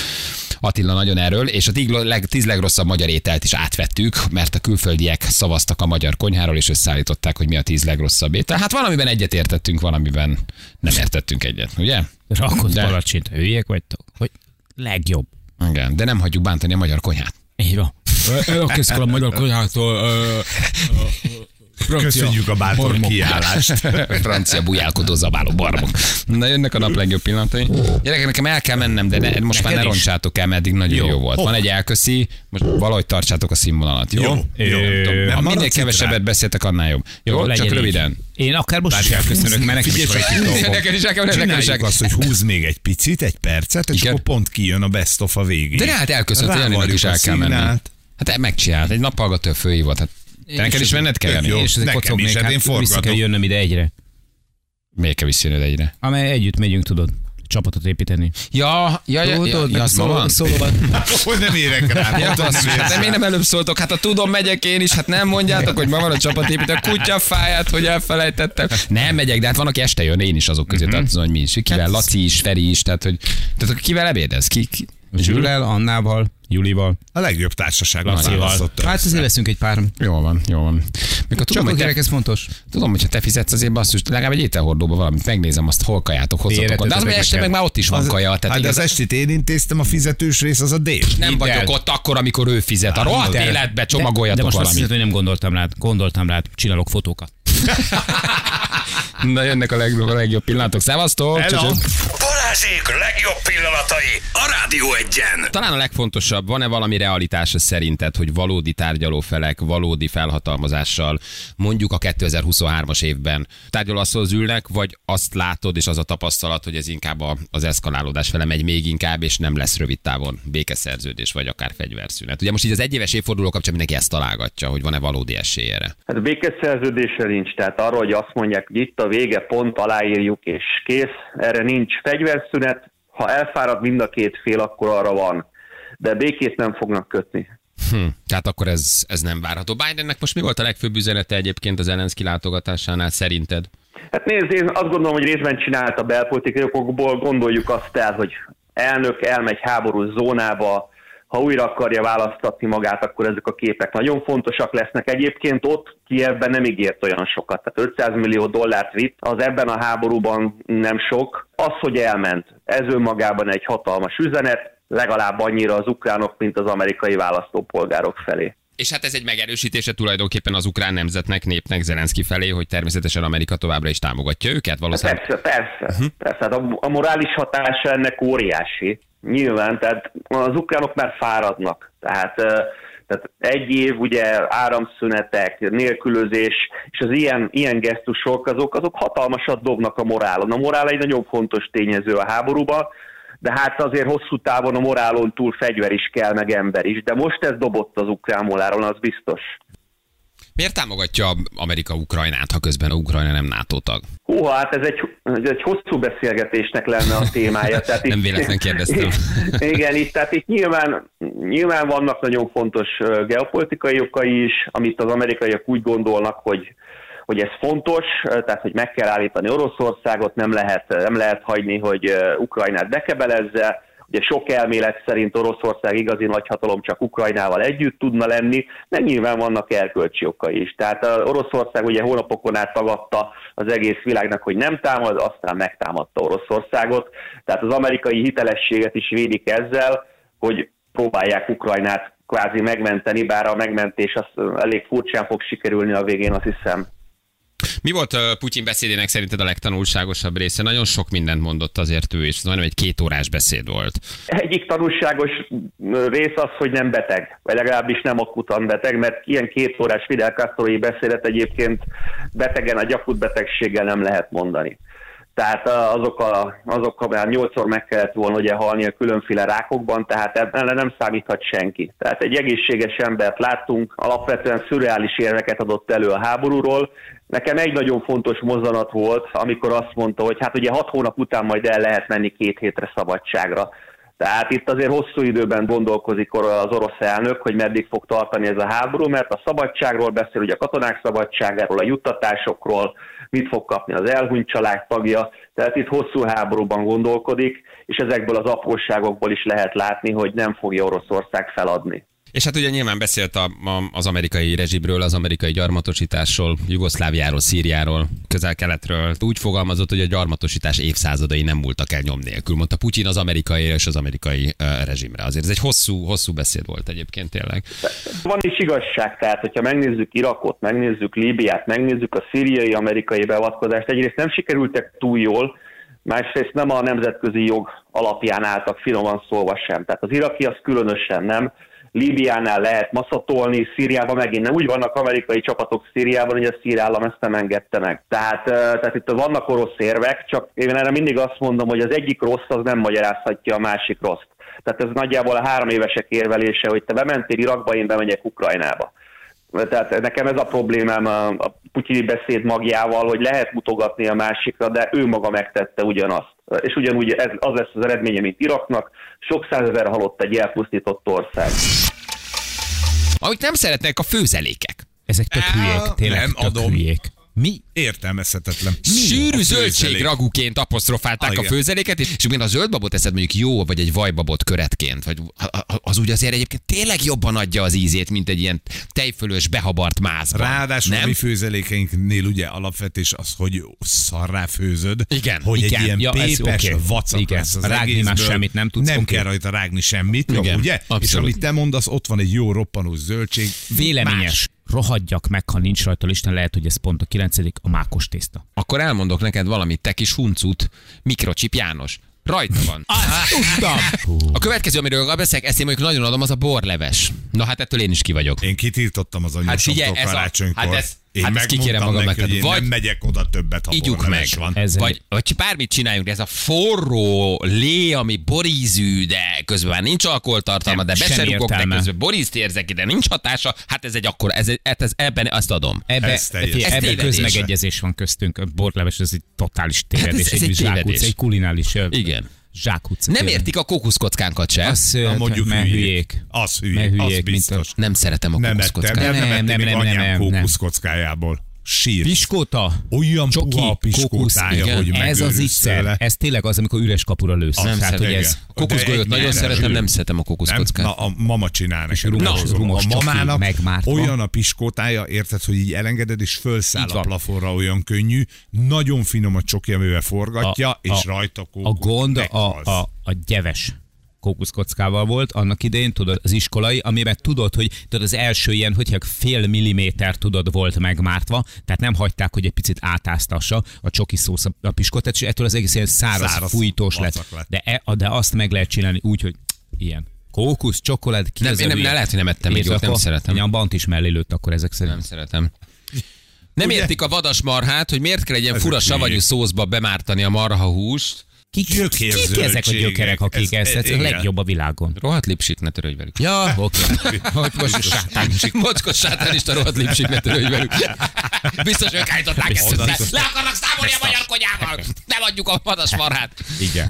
[SPEAKER 2] Attila nagyon erről, és a tíz leg- tíz legrosszabb magyar ételt is átvettük, mert a külföldiek szavaztak a magyar konyháról, és összeállították, hogy mi a tíz legrosszabb étel. Hát valamiben egyet értettünk, valamiben nem értettünk egyet, ugye?
[SPEAKER 4] Rakott
[SPEAKER 2] De-
[SPEAKER 4] palacsint, hülyék vagytok? Hogy legjobb.
[SPEAKER 2] Igen, de nem hagyjuk bántani a magyar konyhát.
[SPEAKER 4] Így van. Elkészkel a magyar konyhától.
[SPEAKER 3] Köszönjük a bátor kiállást. [laughs]
[SPEAKER 2] Francia bujálkodó zabáló barbok. Na jönnek a nap legjobb pillanatai. Gyerekek, nekem el kell mennem, de ne, most már ne
[SPEAKER 3] Neked is?
[SPEAKER 2] roncsátok el, mert eddig nagyon jó,
[SPEAKER 3] Jó.
[SPEAKER 2] jó volt. Van egy elköszi, most valahogy tartsátok a színvonalat, jó?
[SPEAKER 3] Jó, jó.
[SPEAKER 2] Nem ha minél kevesebbet
[SPEAKER 3] rá?
[SPEAKER 2] beszéltek, annál jobb. Jó,
[SPEAKER 4] legyen
[SPEAKER 2] csak röviden.
[SPEAKER 4] Én akár most is elköszönök, mert nekem is.
[SPEAKER 2] Neked nekem is el
[SPEAKER 3] Csináljuk azt, hogy húz még egy picit, egy percet, és akkor pont kijön a best of a végén.
[SPEAKER 2] De hát elköszönt, hogy Janinak is el kell menni. Hát megcsinált, egy nappalgató fölhívott. Hát te neked is menned kell venni?
[SPEAKER 4] És ezek
[SPEAKER 3] Nekem is, hát
[SPEAKER 4] hát
[SPEAKER 3] én
[SPEAKER 4] vissza kell
[SPEAKER 3] forgatok.
[SPEAKER 4] jönnöm ide egyre.
[SPEAKER 2] Miért kell visszajönöd egyre?
[SPEAKER 4] Amely együtt megyünk, tudod, csapatot építeni.
[SPEAKER 2] Ja, ja, ja, ja,
[SPEAKER 4] Tudod,
[SPEAKER 2] ja, az ma van?
[SPEAKER 4] szólóban.
[SPEAKER 3] Hogy nem érek rá.
[SPEAKER 2] Ja,
[SPEAKER 3] mondtam,
[SPEAKER 2] basszus,
[SPEAKER 3] nem
[SPEAKER 2] hát miért
[SPEAKER 3] rá.
[SPEAKER 2] nem előbb szóltok? Hát ha tudom, megyek én is, hát nem mondjátok, hogy ma van a csapatépítő, a kutyafáját, hogy elfelejtettem. Nem megyek, de hát van, aki este jön, én is azok közé tartozom, hogy mi is. Kivel, Laci is, Feri is, tehát hogy tehát akkor kivel ebédez? Ki, ki?
[SPEAKER 4] Zsülel, Annával, Julival.
[SPEAKER 3] A legjobb társaságot
[SPEAKER 4] Lacival. Hát azért leszünk egy pár.
[SPEAKER 2] Jó van, jó van. Mikor tudom,
[SPEAKER 4] Csak
[SPEAKER 2] hogy
[SPEAKER 4] a
[SPEAKER 2] te,
[SPEAKER 4] gyerek, ez fontos.
[SPEAKER 2] tudom, hogyha te fizetsz azért basszus, legalább egy ételhordóba valamit megnézem, azt hol kajátok, hozzatok. De az, hogy este meg már ott is van
[SPEAKER 3] Az-
[SPEAKER 2] kaja.
[SPEAKER 3] Hát
[SPEAKER 2] Tehát
[SPEAKER 3] de az
[SPEAKER 2] igaz,
[SPEAKER 3] estit én intéztem, a fizetős rész az a dél.
[SPEAKER 2] nem
[SPEAKER 4] el.
[SPEAKER 2] vagyok ott akkor, amikor ő fizet. A rohadt
[SPEAKER 3] de-
[SPEAKER 2] életbe
[SPEAKER 4] De
[SPEAKER 2] csomagoljatok
[SPEAKER 4] most azt
[SPEAKER 2] valamit.
[SPEAKER 4] hiszed, hogy nem gondoltam rád. Gondoltam rád. Csinálok fotókat. [laughs]
[SPEAKER 2] Na jönnek a legjobb, a legjobb pillanatok. Szevasztok!
[SPEAKER 1] Balázsék legjobb pillanatai a Rádió egyen.
[SPEAKER 2] Talán a legfontosabb, van-e valami realitása szerinted, hogy valódi tárgyalófelek, valódi felhatalmazással mondjuk a 2023-as évben tárgyalóasztalhoz ülnek, vagy azt látod, és az a tapasztalat, hogy ez inkább a- az eszkalálódás fele megy még inkább, és nem lesz rövid távon békeszerződés, vagy akár fegyverszünet. Ugye most így az egyéves évforduló kapcsán mindenki ezt találgatja, hogy van-e valódi esély erre.
[SPEAKER 5] Hát békeszerződésre nincs, tehát arról, hogy azt mondják, hogy itt a vége, pont aláírjuk és kész, erre nincs fegyverszünet, ha elfárad mind a két fél, akkor arra van. De békét nem fognak kötni.
[SPEAKER 2] Hm. Tehát akkor ez, ez nem várható. Bidennek most mi volt a legfőbb üzenete egyébként az Elenszki látogatásánál szerinted?
[SPEAKER 5] Hát nézd, én azt gondolom, hogy részben csinálta belpolitikai okokból, gondoljuk azt el, hogy elnök elmegy háborús zónába, ha újra akarja választatni magát, akkor ezek a képek nagyon fontosak lesznek. Egyébként ott Kievben nem ígért olyan sokat, tehát 500 millió dollárt vitt, az ebben a háborúban nem sok. Az, hogy elment, ez önmagában egy hatalmas üzenet, legalább annyira az ukránok, mint az amerikai választópolgárok felé.
[SPEAKER 2] És hát ez egy megerősítése tulajdonképpen az ukrán nemzetnek, népnek Zelenszky felé, hogy természetesen Amerika továbbra is támogatja őket valószínűleg.
[SPEAKER 5] Persze, persze. Uh-huh. persze. Hát a, a morális hatása ennek óriási. Nyilván, tehát az ukránok már fáradnak. Tehát, tehát egy év ugye áramszünetek, nélkülözés, és az ilyen, ilyen gesztusok, azok, azok hatalmasat dobnak a morálon. A morál egy nagyon fontos tényező a háborúban, de hát azért hosszú távon a morálon túl fegyver is kell, meg ember is. De most ez dobott az ukrán moráron, az biztos.
[SPEAKER 2] Miért támogatja Amerika Ukrajnát, ha közben a Ukrajna nem NATO tag?
[SPEAKER 5] Hú, hát ez egy, ez egy hosszú beszélgetésnek lenne a témája. Tehát [laughs]
[SPEAKER 2] nem véletlen kérdeztem. [laughs]
[SPEAKER 5] igen, itt, tehát itt nyilván, nyilván vannak nagyon fontos geopolitikai okai is, amit az amerikaiak úgy gondolnak, hogy hogy ez fontos, tehát hogy meg kell állítani Oroszországot, nem lehet, nem lehet hagyni, hogy Ukrajnát bekebelezze, Ugye sok elmélet szerint Oroszország igazi nagyhatalom csak Ukrajnával együtt tudna lenni, de nyilván vannak erkölcsi okai is. Tehát Oroszország ugye hónapokon át tagadta az egész világnak, hogy nem támad, aztán megtámadta Oroszországot. Tehát az amerikai hitelességet is védik ezzel, hogy próbálják Ukrajnát kvázi megmenteni, bár a megmentés az elég furcsán fog sikerülni a végén, azt hiszem.
[SPEAKER 2] Mi volt Putyin beszédének szerinted a legtanulságosabb része? Nagyon sok mindent mondott azért ő, és majdnem egy két órás beszéd volt.
[SPEAKER 5] Egyik tanulságos rész az, hogy nem beteg, vagy legalábbis nem akutan beteg, mert ilyen két órás Fidel castro beszédet egyébként betegen, a gyakut betegséggel nem lehet mondani. Tehát azok a, azok a már nyolcszor meg kellett volna ugye halni a különféle rákokban, tehát ebben nem számíthat senki. Tehát egy egészséges embert láttunk, alapvetően szürreális érveket adott elő a háborúról, Nekem egy nagyon fontos mozzanat volt, amikor azt mondta, hogy hát ugye hat hónap után majd el lehet menni két hétre szabadságra. Tehát itt azért hosszú időben gondolkozik az orosz elnök, hogy meddig fog tartani ez a háború, mert a szabadságról beszél, ugye a katonák szabadságáról, a juttatásokról, mit fog kapni az elhunyt család tagja, tehát itt hosszú háborúban gondolkodik, és ezekből az apróságokból is lehet látni, hogy nem fogja Oroszország feladni.
[SPEAKER 2] És hát ugye nyilván beszélt a, a, az amerikai rezsibről, az amerikai gyarmatosításról, Jugoszláviáról, Szíriáról, közel-keletről. Úgy fogalmazott, hogy a gyarmatosítás évszázadai nem múltak el nyom nélkül, mondta Putyin az amerikai és az amerikai uh, rezsimre. Azért ez egy hosszú, hosszú beszéd volt egyébként tényleg.
[SPEAKER 5] Van is igazság, tehát hogyha megnézzük Irakot, megnézzük Líbiát, megnézzük a szíriai amerikai beavatkozást, egyrészt nem sikerültek túl jól, másrészt nem a nemzetközi jog alapján álltak finoman szólva sem. Tehát az iraki az különösen nem. Líbiánál lehet maszatolni, Szíriában megint nem. Úgy vannak amerikai csapatok Szíriában, hogy a szír állam ezt nem engedte meg. Tehát, tehát itt vannak orosz érvek, csak én erre mindig azt mondom, hogy az egyik rossz az nem magyarázhatja a másik rossz. Tehát ez nagyjából a három évesek érvelése, hogy te bementél Irakba, én bemegyek Ukrajnába. Tehát nekem ez a problémám a, a putyini beszéd magjával, hogy lehet mutogatni a másikra, de ő maga megtette ugyanazt. És ugyanúgy ez, az lesz az eredménye, mint Iraknak, sok százezer halott egy elpusztított ország.
[SPEAKER 2] Amit nem szeretnek a főzelékek.
[SPEAKER 4] Ezek tök hülyék, tényleg nem tök adom. hülyék.
[SPEAKER 3] Mi? Értelmezhetetlen.
[SPEAKER 2] Sűrű zöldség raguként apostrofálták ah, a főzeléket, és ugyan a zöldbabot eszed mondjuk jó, vagy egy vajbabot köretként, vagy az úgy azért egyébként tényleg jobban adja az ízét, mint egy ilyen tejfölös, behabart mászban.
[SPEAKER 3] Ráadásul nem? a mi főzelékeinknél ugye alapvetés az, hogy szarrá főzöd,
[SPEAKER 2] igen,
[SPEAKER 3] hogy
[SPEAKER 2] igen.
[SPEAKER 3] egy ilyen
[SPEAKER 2] ja,
[SPEAKER 3] pépes okay. vacak igen. lesz az
[SPEAKER 4] Rágni már semmit nem tudsz.
[SPEAKER 3] Nem okay. kell rajta rágni semmit, igen. ugye? Abszolút. És amit te mondasz, ott van egy jó roppanós zöldség.
[SPEAKER 4] Véleményes. Más rohadjak meg, ha nincs rajta listán, lehet, hogy ez pont a kilencedik, a mákos tészta.
[SPEAKER 2] Akkor elmondok neked valamit, te kis huncut, mikrocsip János. Rajta van.
[SPEAKER 4] Azt tudtam.
[SPEAKER 2] A következő, amiről beszélek, ezt én mondjuk nagyon adom, az a borleves. Na hát ettől én is ki vagyok.
[SPEAKER 3] Én kitiltottam az anyósomtól hát karácsonykor.
[SPEAKER 2] Hát ez, én hát ezt kikérem magamnak.
[SPEAKER 3] Neki, hogy vagy nem megyek oda többet, ha
[SPEAKER 2] Ígyuk meg. Van. Ez vagy, vagy bármit csináljunk, de ez a forró lé, ami borízű, de közben már nincs alkoholtartalma, de beserugok, de közben borízt érzek, de nincs hatása, hát ez egy akkor, ez, ez, ez ebben azt adom.
[SPEAKER 4] Ebbe, ez ebbe közmegegyezés van köztünk. A borleves, ez egy totális tévedés, hát ez, ez egy, egy, tévedés. egy kulinális
[SPEAKER 2] Igen.
[SPEAKER 4] Zsákutca.
[SPEAKER 2] Nem értik a kókuszkockánkat se.
[SPEAKER 4] Az Na, mondjuk
[SPEAKER 3] hülyék. Az hülyék, az biztos.
[SPEAKER 2] Nem szeretem a kókuszkockát.
[SPEAKER 3] Nem, nem, nem, nem, nem, nem, nem, kókuszkockájából. Sír.
[SPEAKER 4] Piskóta,
[SPEAKER 3] Olyan
[SPEAKER 4] csoki,
[SPEAKER 3] puha a
[SPEAKER 4] kókusz,
[SPEAKER 3] piskótája,
[SPEAKER 2] igen.
[SPEAKER 3] hogy
[SPEAKER 4] ez az
[SPEAKER 3] tőle.
[SPEAKER 4] Ez tényleg az, amikor üres kapura lősz.
[SPEAKER 2] Nem
[SPEAKER 4] Tehát,
[SPEAKER 2] szeretem.
[SPEAKER 4] hogy ez,
[SPEAKER 3] De
[SPEAKER 2] nagyon szeretem, nem szeretem a
[SPEAKER 3] Nem,
[SPEAKER 2] kokuszkockát.
[SPEAKER 3] na, a mama csinál neked.
[SPEAKER 4] rumos-
[SPEAKER 3] Tudod,
[SPEAKER 4] rumos
[SPEAKER 3] a mamának
[SPEAKER 4] megmártva.
[SPEAKER 3] olyan a piskótája, érted, hogy így elengeded, és fölszáll a plafonra olyan könnyű. Nagyon finom a csoki, amivel forgatja, és rajta
[SPEAKER 4] a
[SPEAKER 3] kókusz.
[SPEAKER 4] gond a, a, a gyeves kókuszkockával volt annak idején, tudod, az iskolai, amiben tudod, hogy tudod, az első ilyen, hogyha fél milliméter tudod volt megmártva, tehát nem hagyták, hogy egy picit átáztassa a csoki szósz a- piskótát, és ettől az egész ilyen száraz,
[SPEAKER 3] Száraz,
[SPEAKER 4] fújtós lett.
[SPEAKER 3] lett.
[SPEAKER 4] De, e, de azt meg lehet csinálni úgy, hogy ilyen. Kókusz, csokolád, ki
[SPEAKER 2] Nem,
[SPEAKER 4] az
[SPEAKER 2] én
[SPEAKER 4] a
[SPEAKER 2] nem-
[SPEAKER 4] hülye?
[SPEAKER 2] lehet, hogy nem ettem még jót, nem szeretem.
[SPEAKER 4] A bant is mellé lőtt akkor ezek szerint.
[SPEAKER 2] Nem szeretem. Nem értik a vadasmarhát, hogy miért kell egy ilyen fura savanyú szószba bemártani a marhahúst.
[SPEAKER 4] Kik, kik
[SPEAKER 3] Gyökérzöldségek.
[SPEAKER 4] ezek a gyökerek, akik
[SPEAKER 3] Ez-
[SPEAKER 4] ezt, ez, a legjobb a világon?
[SPEAKER 2] Rohadt lipsik, ne törődj velük. Ja, [laughs]
[SPEAKER 4] Oké. Hogy most sátán is.
[SPEAKER 2] Mocskos sátánista rohadt lipsik, ne törődj velük. Biztos ők állították ezt
[SPEAKER 4] Biztos.
[SPEAKER 2] össze. Le akarnak számolni a magyar konyával. Nem adjuk a vadasmarhát.
[SPEAKER 4] Igen.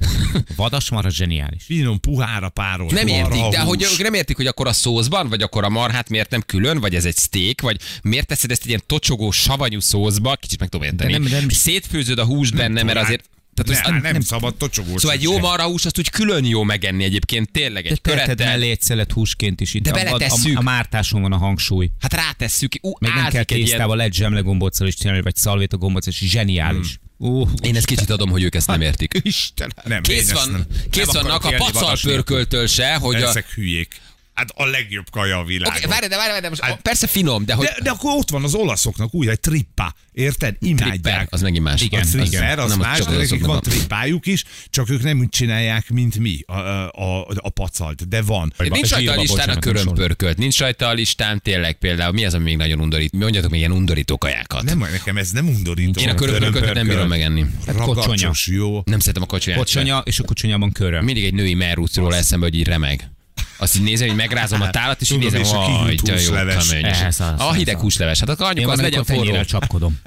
[SPEAKER 4] Vadasmara zseniális.
[SPEAKER 3] Finom, puhára párol.
[SPEAKER 2] Nem értik, de hogy ők nem értik, hogy akkor a szószban, vagy akkor a marhát miért nem külön, vagy ez egy steak, vagy miért teszed ezt egy ilyen tocsogó, savanyú szószba, kicsit meg tudom érteni.
[SPEAKER 4] De nem- nem-
[SPEAKER 2] Szétfőzöd a húst benne, mert azért... Tehát
[SPEAKER 3] ne,
[SPEAKER 2] az,
[SPEAKER 3] nem, nem szabad tocsogós.
[SPEAKER 2] Szóval egy jó marhahús, azt úgy külön jó megenni egyébként, tényleg
[SPEAKER 4] De
[SPEAKER 2] egy
[SPEAKER 4] teheted
[SPEAKER 2] körettel.
[SPEAKER 4] mellé egy szelet húsként is. Itt
[SPEAKER 2] De
[SPEAKER 4] a, a,
[SPEAKER 2] beletesszük.
[SPEAKER 4] a, a mártáson van a hangsúly.
[SPEAKER 2] Hát rátesszük, ú,
[SPEAKER 4] Még nem kell
[SPEAKER 2] egy ilyen-
[SPEAKER 4] tésztával, lehet zsemlegombóccal is csinálni, vagy szalvéta gombóc, és zseniális. Uh,
[SPEAKER 2] Én ezt kicsit adom, hogy ők ezt nem értik.
[SPEAKER 3] Istenem. Nem,
[SPEAKER 2] Kész, van,
[SPEAKER 3] nem,
[SPEAKER 2] kész vannak a pacal pörköltől se, hogy a...
[SPEAKER 3] Ezek hülyék. Hát a legjobb kaja a világon.
[SPEAKER 2] Oké, várj, de várj, de most
[SPEAKER 3] Hát-
[SPEAKER 2] persze finom, de hogy...
[SPEAKER 3] de, de akkor ott van az olaszoknak úgy, egy trippa. Érted?
[SPEAKER 2] Tripper,
[SPEAKER 3] Imádják.
[SPEAKER 2] az megint más.
[SPEAKER 4] Igen,
[SPEAKER 3] a
[SPEAKER 4] igen.
[SPEAKER 3] tripper, az
[SPEAKER 2] Nem, az
[SPEAKER 3] más, de nekik van trippájuk is, csak ők nem úgy csinálják, mint mi, a, a, a, a pacalt, de van.
[SPEAKER 2] Nincs rajta a listán a körömpörkölt, nincs rajta a listán tényleg például, mi az, ami még nagyon undorít? Mondjatok még ilyen undorító kajákat.
[SPEAKER 3] Nem, nekem ez nem undorító.
[SPEAKER 2] Én a körömpörköltet nem bírom megenni.
[SPEAKER 3] Ragacsos, jó.
[SPEAKER 2] Nem szeretem a kocsonyát.
[SPEAKER 4] Kocsonya, és a kocsonyában köröm.
[SPEAKER 2] Mindig egy női merúsz róla eszembe, hogy így remeg. Azt így nézem, hogy megrázom a tálat, és így nézem,
[SPEAKER 3] és a
[SPEAKER 2] hogy de jó,
[SPEAKER 4] az,
[SPEAKER 2] A hideg húsleves. Hát akkor
[SPEAKER 4] van,
[SPEAKER 2] az legyen forró.
[SPEAKER 4] csapkodom.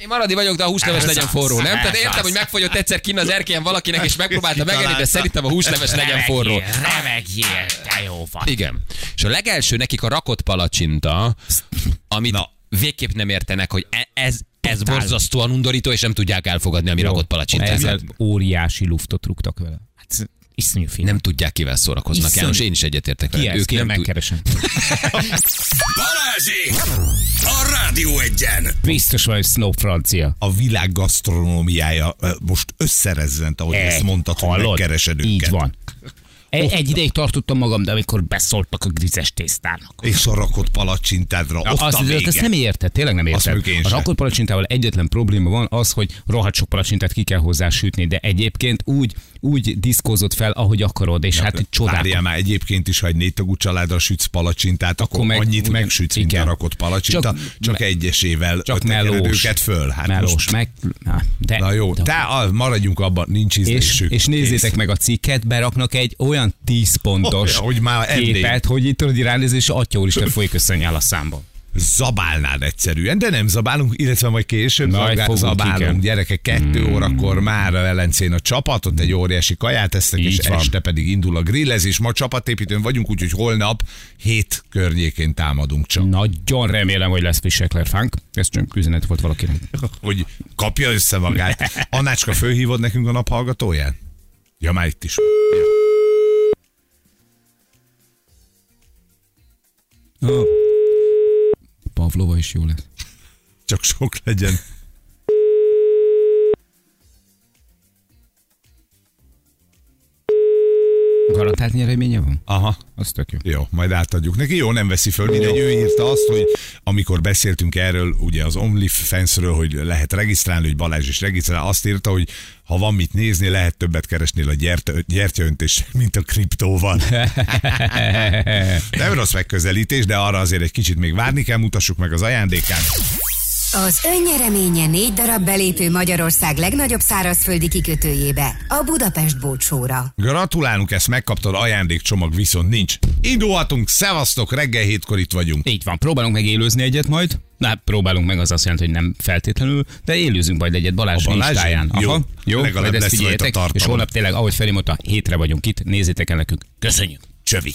[SPEAKER 2] Én maradi vagyok, de a húsleves legyen forró, nem? Tehát értem, hogy megfogyott egyszer kinn az erkélyen valakinek, és megpróbálta megenni, de szerintem a húsleves legyen forró.
[SPEAKER 4] Remegjél, te jó vagy.
[SPEAKER 2] Igen. És a legelső nekik a rakott palacsinta, amit
[SPEAKER 3] Na.
[SPEAKER 2] végképp nem értenek, hogy e- ez, ez
[SPEAKER 4] Totál.
[SPEAKER 2] borzasztóan undorító, és nem tudják elfogadni, ami rakott palacsintát.
[SPEAKER 4] Ezzel óriási luftot rúgtak vele. Hát iszonyú finom.
[SPEAKER 2] Nem tudják, kivel szórakoznak.
[SPEAKER 4] Iszonyú.
[SPEAKER 2] János, én is egyetértek
[SPEAKER 4] ez?
[SPEAKER 2] Ők nem
[SPEAKER 4] megkeresem. [laughs]
[SPEAKER 1] Balázsék! A Rádió egyen!
[SPEAKER 4] Biztos vagy Snow francia.
[SPEAKER 3] A világ gasztronómiája ö, most összerezzent, ahogy ezt mondtad, hogy
[SPEAKER 4] hallod?
[SPEAKER 3] megkeresed
[SPEAKER 4] Így
[SPEAKER 3] őket.
[SPEAKER 4] van. Egy, egy ideig tartottam magam, de amikor beszóltak a grizes tésztának.
[SPEAKER 3] És a rakott palacsintádra,
[SPEAKER 4] azt, azt,
[SPEAKER 3] vége.
[SPEAKER 4] azt nem érted, tényleg nem érted. A rakott palacsintával egyetlen probléma van az, hogy rohadt sok palacsintát ki kell hozzá sütni, de egyébként úgy, úgy diszkózott fel, ahogy akarod, és hát csodák.
[SPEAKER 3] Várjál már egyébként is, ha egy négy tagú családra sütsz palacsintát, akkor,
[SPEAKER 4] Akkor meg
[SPEAKER 3] annyit megsütsz, mint a rakott palacsinta, csak,
[SPEAKER 4] Csak-
[SPEAKER 3] egyesével
[SPEAKER 4] Csak melós.
[SPEAKER 3] őket föl. Hát
[SPEAKER 4] melós,
[SPEAKER 3] most,
[SPEAKER 4] meg... Na, de,
[SPEAKER 3] na jó,
[SPEAKER 4] de,
[SPEAKER 3] te, maradjunk abban, nincs
[SPEAKER 4] és,
[SPEAKER 3] ízlésük.
[SPEAKER 4] és nézzétek meg a cikket, beraknak egy olyan 10 pontos
[SPEAKER 3] Olyan, hogy már
[SPEAKER 4] képet, hogy itt tudod, ránézés, és atya úristen folyik összenyál a számban.
[SPEAKER 3] Zabálnád egyszerűen, de nem zabálunk, illetve majd később
[SPEAKER 4] Majd
[SPEAKER 3] zabál, zabálunk.
[SPEAKER 4] igen.
[SPEAKER 3] Gyerekek, kettő mm. órakor már a Velencén a csapat, ott egy óriási kaját esznek, és
[SPEAKER 4] Így van.
[SPEAKER 3] este pedig indul a grillezés. Ma csapatépítőn vagyunk, úgyhogy holnap hét környékén támadunk csak.
[SPEAKER 4] Nagyon remélem, hogy lesz Fischekler fánk. Ez csak üzenet volt valakinek. [laughs]
[SPEAKER 3] Hogy kapja össze magát. Anácska, fölhívod nekünk a naphallgatóját? Ja, már itt is. Ja.
[SPEAKER 4] Pavlova is jó lesz.
[SPEAKER 3] Csak sok legyen.
[SPEAKER 4] Garantált nyereménye van?
[SPEAKER 3] Aha.
[SPEAKER 4] Az tök jó.
[SPEAKER 3] Jó, majd átadjuk neki. Jó, nem veszi föl, mindegy. Ő írta azt, hogy amikor beszéltünk erről, ugye az OnlyFans-ről, hogy lehet regisztrálni, hogy Balázs is regisztrál, azt írta, hogy ha van mit nézni, lehet többet keresni a gyertyaöntés, mint a kriptóval. [laughs] nem rossz megközelítés, de arra azért egy kicsit még várni kell, mutassuk meg az ajándékát.
[SPEAKER 6] Az önnyereménye négy darab belépő Magyarország legnagyobb szárazföldi kikötőjébe, a Budapest Bócsóra.
[SPEAKER 3] Gratulálunk, ezt megkaptad, ajándékcsomag viszont nincs. Indulhatunk, szevasztok, reggel hétkor itt vagyunk.
[SPEAKER 4] Így van, próbálunk meg élőzni egyet majd. Na, próbálunk meg, az azt jelenti, hogy nem feltétlenül, de élőzünk majd egyet Balázs,
[SPEAKER 3] A Balázs?
[SPEAKER 4] Instáján.
[SPEAKER 3] Jó,
[SPEAKER 4] Aha, jó,
[SPEAKER 3] legalább
[SPEAKER 4] majd ezt
[SPEAKER 3] lesz
[SPEAKER 4] figyeljetek, és holnap tényleg, ahogy Feri mondta, hétre vagyunk itt, nézzétek el nekünk. Köszönjük!
[SPEAKER 3] Csövi.